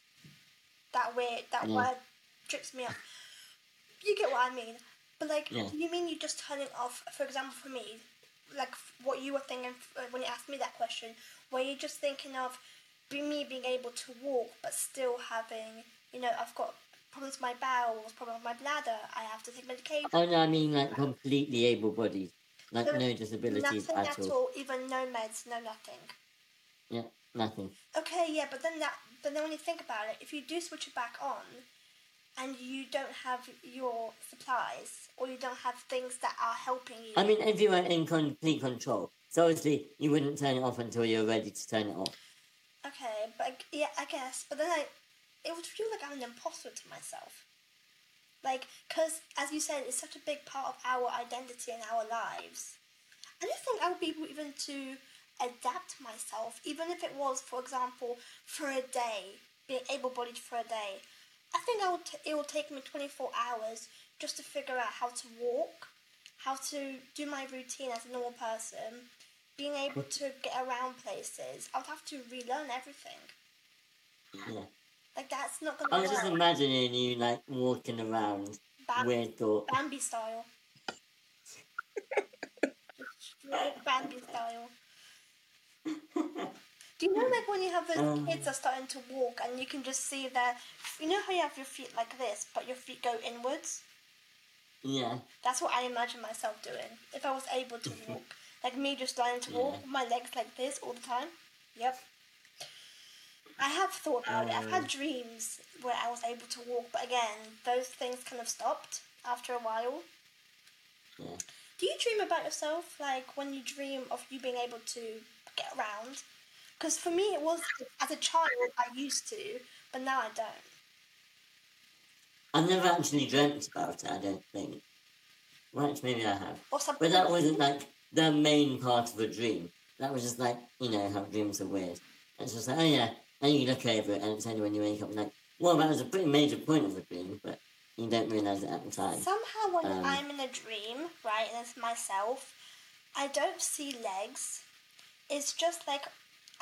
that way that Yeah. word trips me up. You get what I mean, but like Yeah. do you mean you just turn it off? For example, for me, like what you were thinking uh, when you asked me that question, were you just thinking of me being able to walk but still having you know I've got problems with my bowels, problems with my bladder, I have to take medication. Oh no, I mean like completely able-bodied, like So, no disabilities Nothing at all. even no meds, no nothing. Yeah, nothing. Okay, yeah, but then that, but then when you think about it, if you do switch it back on, and you don't have your supplies, or you don't have things that are helping you. I mean, if you were in complete control, so obviously you wouldn't turn it off until you're ready to turn it off. Okay, but I- yeah, I guess. But then I, it would feel like I'm an imposter to myself. Like, because as you said, it's such a big part of our identity and our lives. I don't think I would be able even to adapt myself, even if it was, for example, for a day, being able-bodied for a day. I think I would. T- it will take me 24 hours just to figure out how to walk, how to do my routine as a normal person, being able to get around places. I would have to relearn everything. Yeah. Like that's not gonna just work. imagining you like walking around. Bam- Weird thought. Bambi style. <laughs> Bambi style. <laughs> Do you know like when you have those Um. kids are starting to walk and you can just see their you know how you have your feet like this but your feet go inwards? Yeah. That's what I imagine myself doing if I was able to <laughs> walk. Like me just learning to walk with my legs like this all the time. Yep. I have thought about it. I've had Um. dreams where I was able to walk, but again, those things kind of stopped after a while. Yeah. Do you dream about yourself, like when you dream of you being able to get around? Because for me, it was as a child I used to, but now I don't. I've never actually dreamt about it, I don't think. Well, maybe I have. Or something. But that wasn't like the main part of a dream. That was just like, you know, how dreams are weird. It's just like, oh yeah, and you look over it and it's only when you wake up like, well, that was a pretty major point of the dream, but you don't realise it at the time. Somehow, when Um, I'm in a dream, right, and it's myself, I don't see legs. It's just like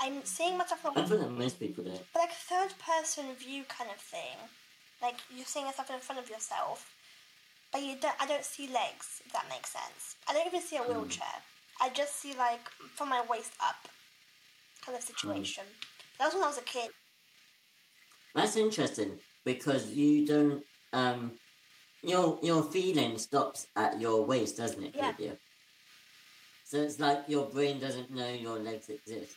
I'm seeing myself from I feel like most people do. but like a third person view kind of thing. Like you're seeing yourself in front of yourself, but you don't. I don't see legs. If that makes sense. I don't even see a wheelchair. I just see like from my waist up, kind of situation. That was when I was a kid. That's interesting because you don't, um, your, your feeling stops at your waist, doesn't it, Yeah. Lydia? So it's like your brain doesn't know your legs exist.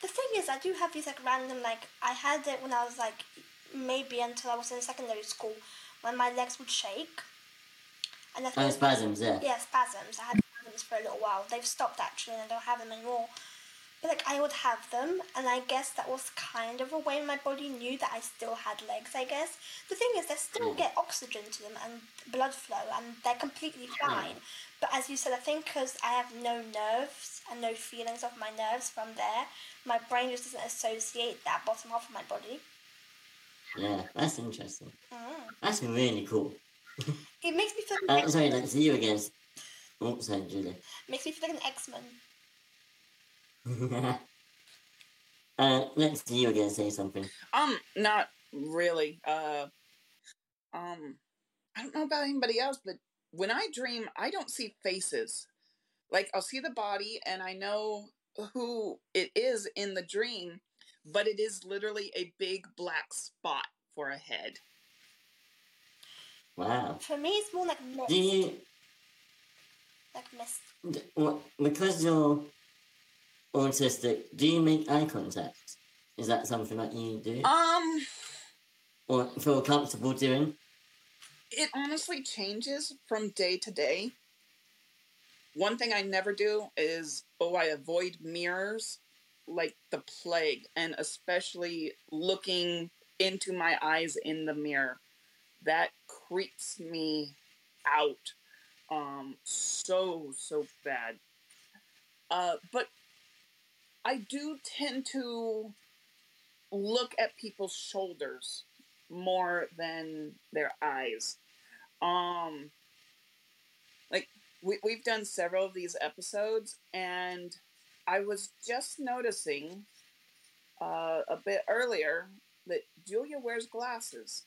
The thing is, I do have these like random like I had it when I was like maybe until I was in secondary school when my legs would shake. And I Oh, spasms, yeah. yeah, spasms. I had spasms for a little while. They've stopped actually, and I don't have them anymore. But like I would have them, and I guess that was kind of a way my body knew that I still had legs. I guess the thing is, they still Mm. get oxygen to them and blood flow, and they're completely fine. But as you said, I think because I have no nerves and no feelings of my nerves from there, my brain just doesn't associate that bottom half of my body. Yeah, that's interesting. Mm. That's really cool. It makes me feel Uh, like, sorry, let's see you again. Oh, sorry, Julie. makes me feel like an X Men. <laughs> uh, let's see you again say something. Um, not really. Uh, um, I don't know about anybody else, but when I dream, I don't see faces. Like I'll see the body, and I know who it is in the dream, but it is literally a big black spot for a head. Wow. For me, it's more like mist. Do you, Like mist. d- what, because you're autistic, do you make eye contact? Is that something that you do? Um, or feel comfortable doing? it honestly changes from day to day. One thing I never do is oh, I avoid mirrors like the plague, and especially looking into my eyes in the mirror. That creeps me out um so so bad. Uh but I do tend to look at people's shoulders more than their eyes. Um, we we've done several of these episodes, and I was just noticing uh, a bit earlier that Julia wears glasses.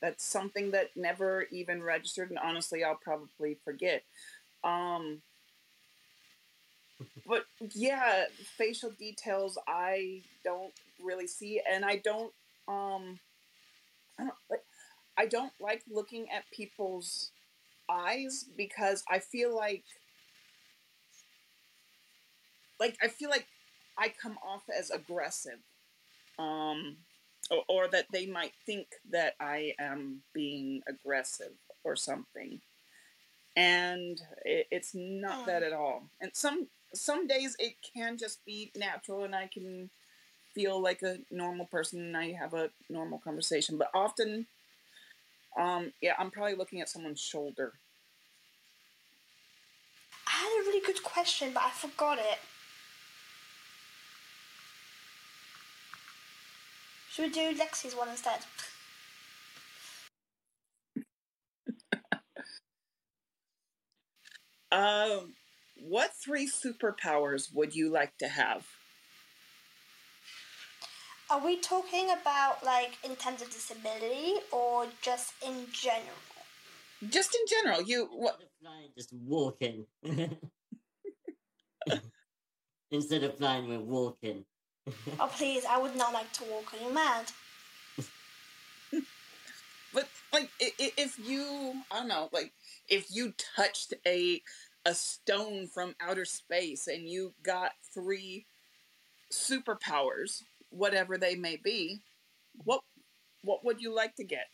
That's something that never even registered, and honestly, I'll probably forget. Um, <laughs> but yeah, facial details I don't really see, and I don't um I don't I don't like looking at people's eyes because I feel like like I feel like I come off as aggressive. Um or, or that they might think that I am being aggressive or something. And it, it's not that at all. And some some days it can just be natural and I can feel like a normal person and I have a normal conversation. But often, um, yeah, I'm probably looking at someone's shoulder. I had a really good question, but I forgot it. Should we do Lexi's one instead? <laughs> Um, what three superpowers would you like to have? Are we talking about like in terms of disability or just in general? Just in general, you what? Instead of flying, just walking. <laughs> Instead of flying, we're walking. Oh please, I would not like to walk. Are you mad? <laughs> But like, i- i- if you, I don't know, like if you touched a a a stone from outer space and you got three superpowers, whatever they may be, what what would you like to get?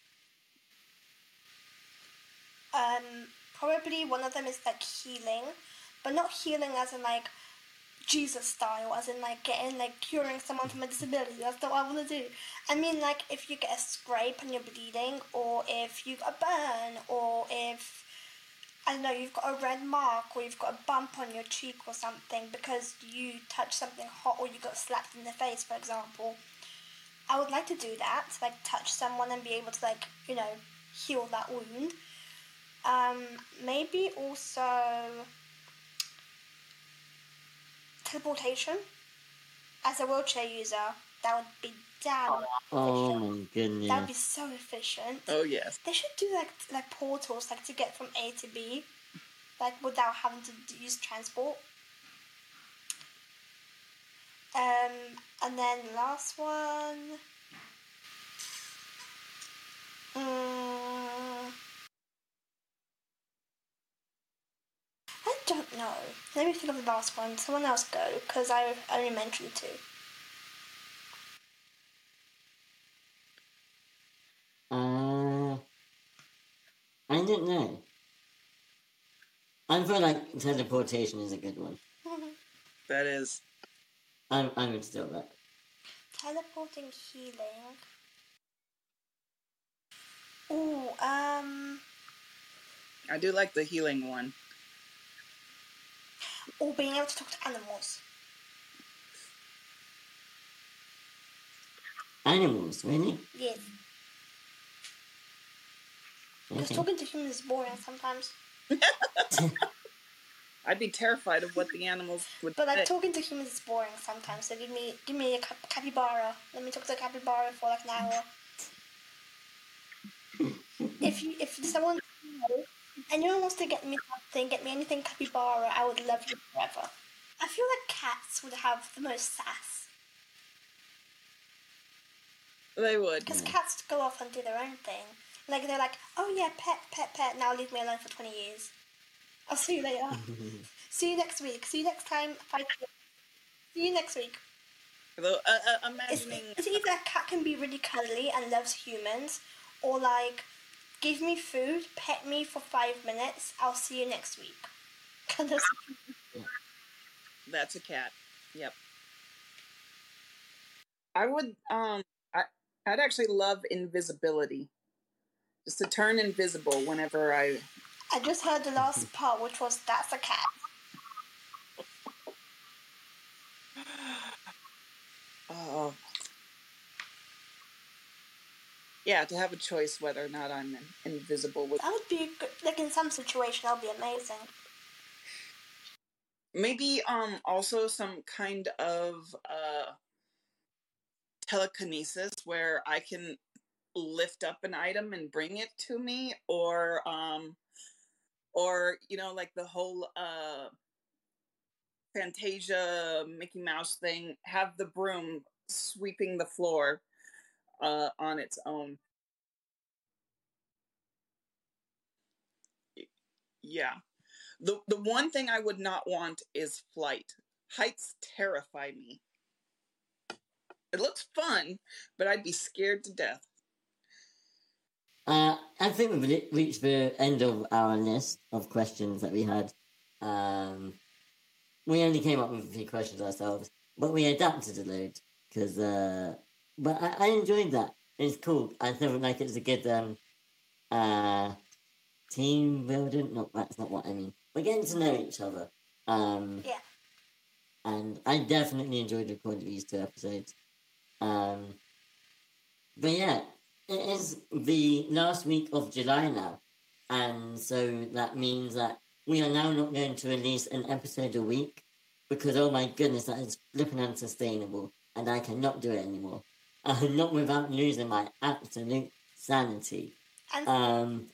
Um, probably one of them is like healing, but not healing as in like Jesus style, as in like getting like curing someone from a disability. That's not what I want to do. I mean, like if you get a scrape and you're bleeding, or if you got a burn, or if I don't know, you've got a red mark, or you've got a bump on your cheek or something because you touched something hot, or you got slapped in the face, for example. I would like to do that, to, like touch someone and be able to like you know heal that wound. Um, maybe also teleportation. As a wheelchair user, that would be damn Oh efficient. my That would be so efficient. Oh yes. They should do like like portals, like to get from A to B, like without having to use transport. Um, and then last one. Mm, I. Let me think of the last one. Someone else go, because I only mentioned two. Uh, I don't know. I feel like teleportation is a good one. <laughs> That is. I, I would steal that. Teleporting healing. Ooh, um, I do like the healing one. Or being able to talk to animals. Animals, really? Yes, because Okay. talking to humans is boring sometimes. <laughs> I'd be terrified of what the animals would But like say. talking to humans is boring sometimes. So give me, give me a capybara. Let me talk to a capybara for like an hour. <laughs> if you, if someone, if anyone wants to get me something, get me anything capybara, I would love you forever. I feel like cats would have the most sass. They would. Because cats go off and do their own thing. Like they're like, oh yeah, pet, pet, pet. Now leave me alone for twenty years. I'll see you later. <laughs> see you next week. See you next time. Five. See you next week. Although, uh, uh, It's, imagining. it's either a cat can be really cuddly and loves humans, or like, give me food, pet me for five minutes. I'll see you next week. <laughs> That's a cat. Yep. I would um I I'd actually love invisibility. Just to turn invisible whenever I I just heard the last <laughs> part, which was that's a cat. oh Yeah, to have a choice whether or not I'm invisible would That would be good. Like in some situation, that would be amazing. maybe um also some kind of uh telekinesis where I can lift up an item and bring it to me or um or you know like the whole uh Fantasia Mickey Mouse thing have the broom sweeping the floor uh on its own yeah the the one thing I would not want is flight. Heights terrify me. It looks fun, but I'd be scared to death. Uh, I think we've reached the end of our list of questions that we had. Um, we only came up with a few questions ourselves, but we adapted a load because. Uh, but I, I enjoyed that. It's cool. I feel like it's a good um, uh, team building. No, that's not what I mean. We're getting to know each other. Um, Yeah. And I definitely enjoyed recording these two episodes. Um, but yeah, it is the last week of July now, and so that means that we are now not going to release an episode a week because oh my goodness, that is flipping unsustainable, and I cannot do it anymore. Uh, <laughs> not without losing my absolute sanity. And Um,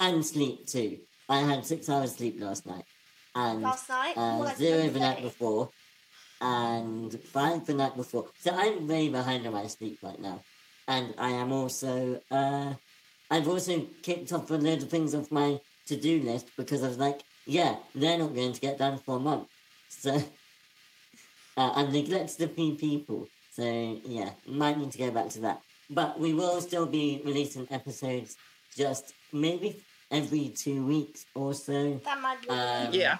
and sleep too. I had six hours sleep last night, and last night, uh, zero the night before, and five the night before. So I'm way behind on my sleep right now, and I am also uh, I've also kicked off a load of things off my to do list because I was like, yeah, they're not going to get done for a month. So, <laughs> uh, I've neglected a few people. So, yeah, might need to go back to that. But we will still be releasing episodes just maybe every two weeks or so. That might be. Um, Yeah.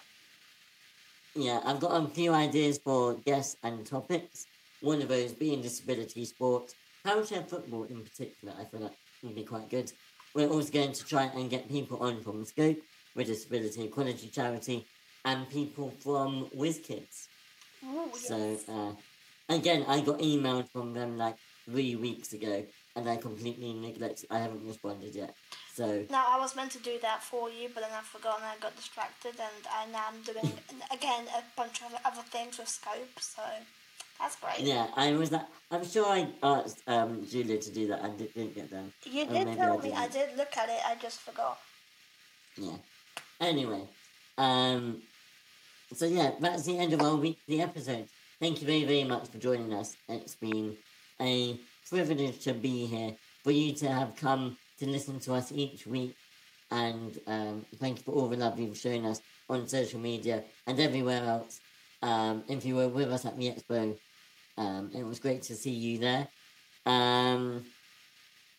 Yeah, I've got a few ideas for guests and topics. One of those being disability sport. Wheelchair football in particular, I feel like would be quite good. We're also going to try and get people on from Scope, with Disability Equality Charity, and people from Whizz-Kidz. Ooh, So, uh, again, I got emailed from them like three weeks ago, and I completely neglected. I haven't responded yet. So, Now I was meant to do that for you, but then I forgot and I got distracted, and I now I'm doing <laughs> again a bunch of other things with scope. So that's great. yeah, I was like, I'm sure I asked um, Julia to do that and it didn't get done. You did tell I me. I did look at it. I just forgot. Yeah. Anyway, um, so yeah, that's the end of our weekly episode. Thank you very, very much for joining us. It's been a privilege to be here, for you to have come to listen to us each week, and um, thank you for all the love you've shown us on social media and everywhere else. Um, if you were with us at the expo, um, it was great to see you there. Um,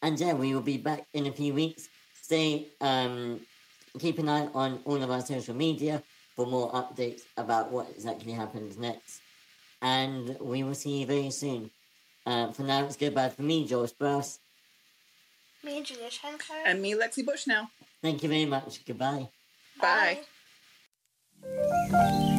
and yeah, we will be back in a few weeks. Stay, um, keep an eye on all of our social media for more updates about what exactly happens next. And we will see you very soon. Uh, for now, it's goodbye for me, Joel Sprouse. Me and Julia Shenko. And me, Lexi Bush now. Thank you very much. Goodbye. Bye. Bye.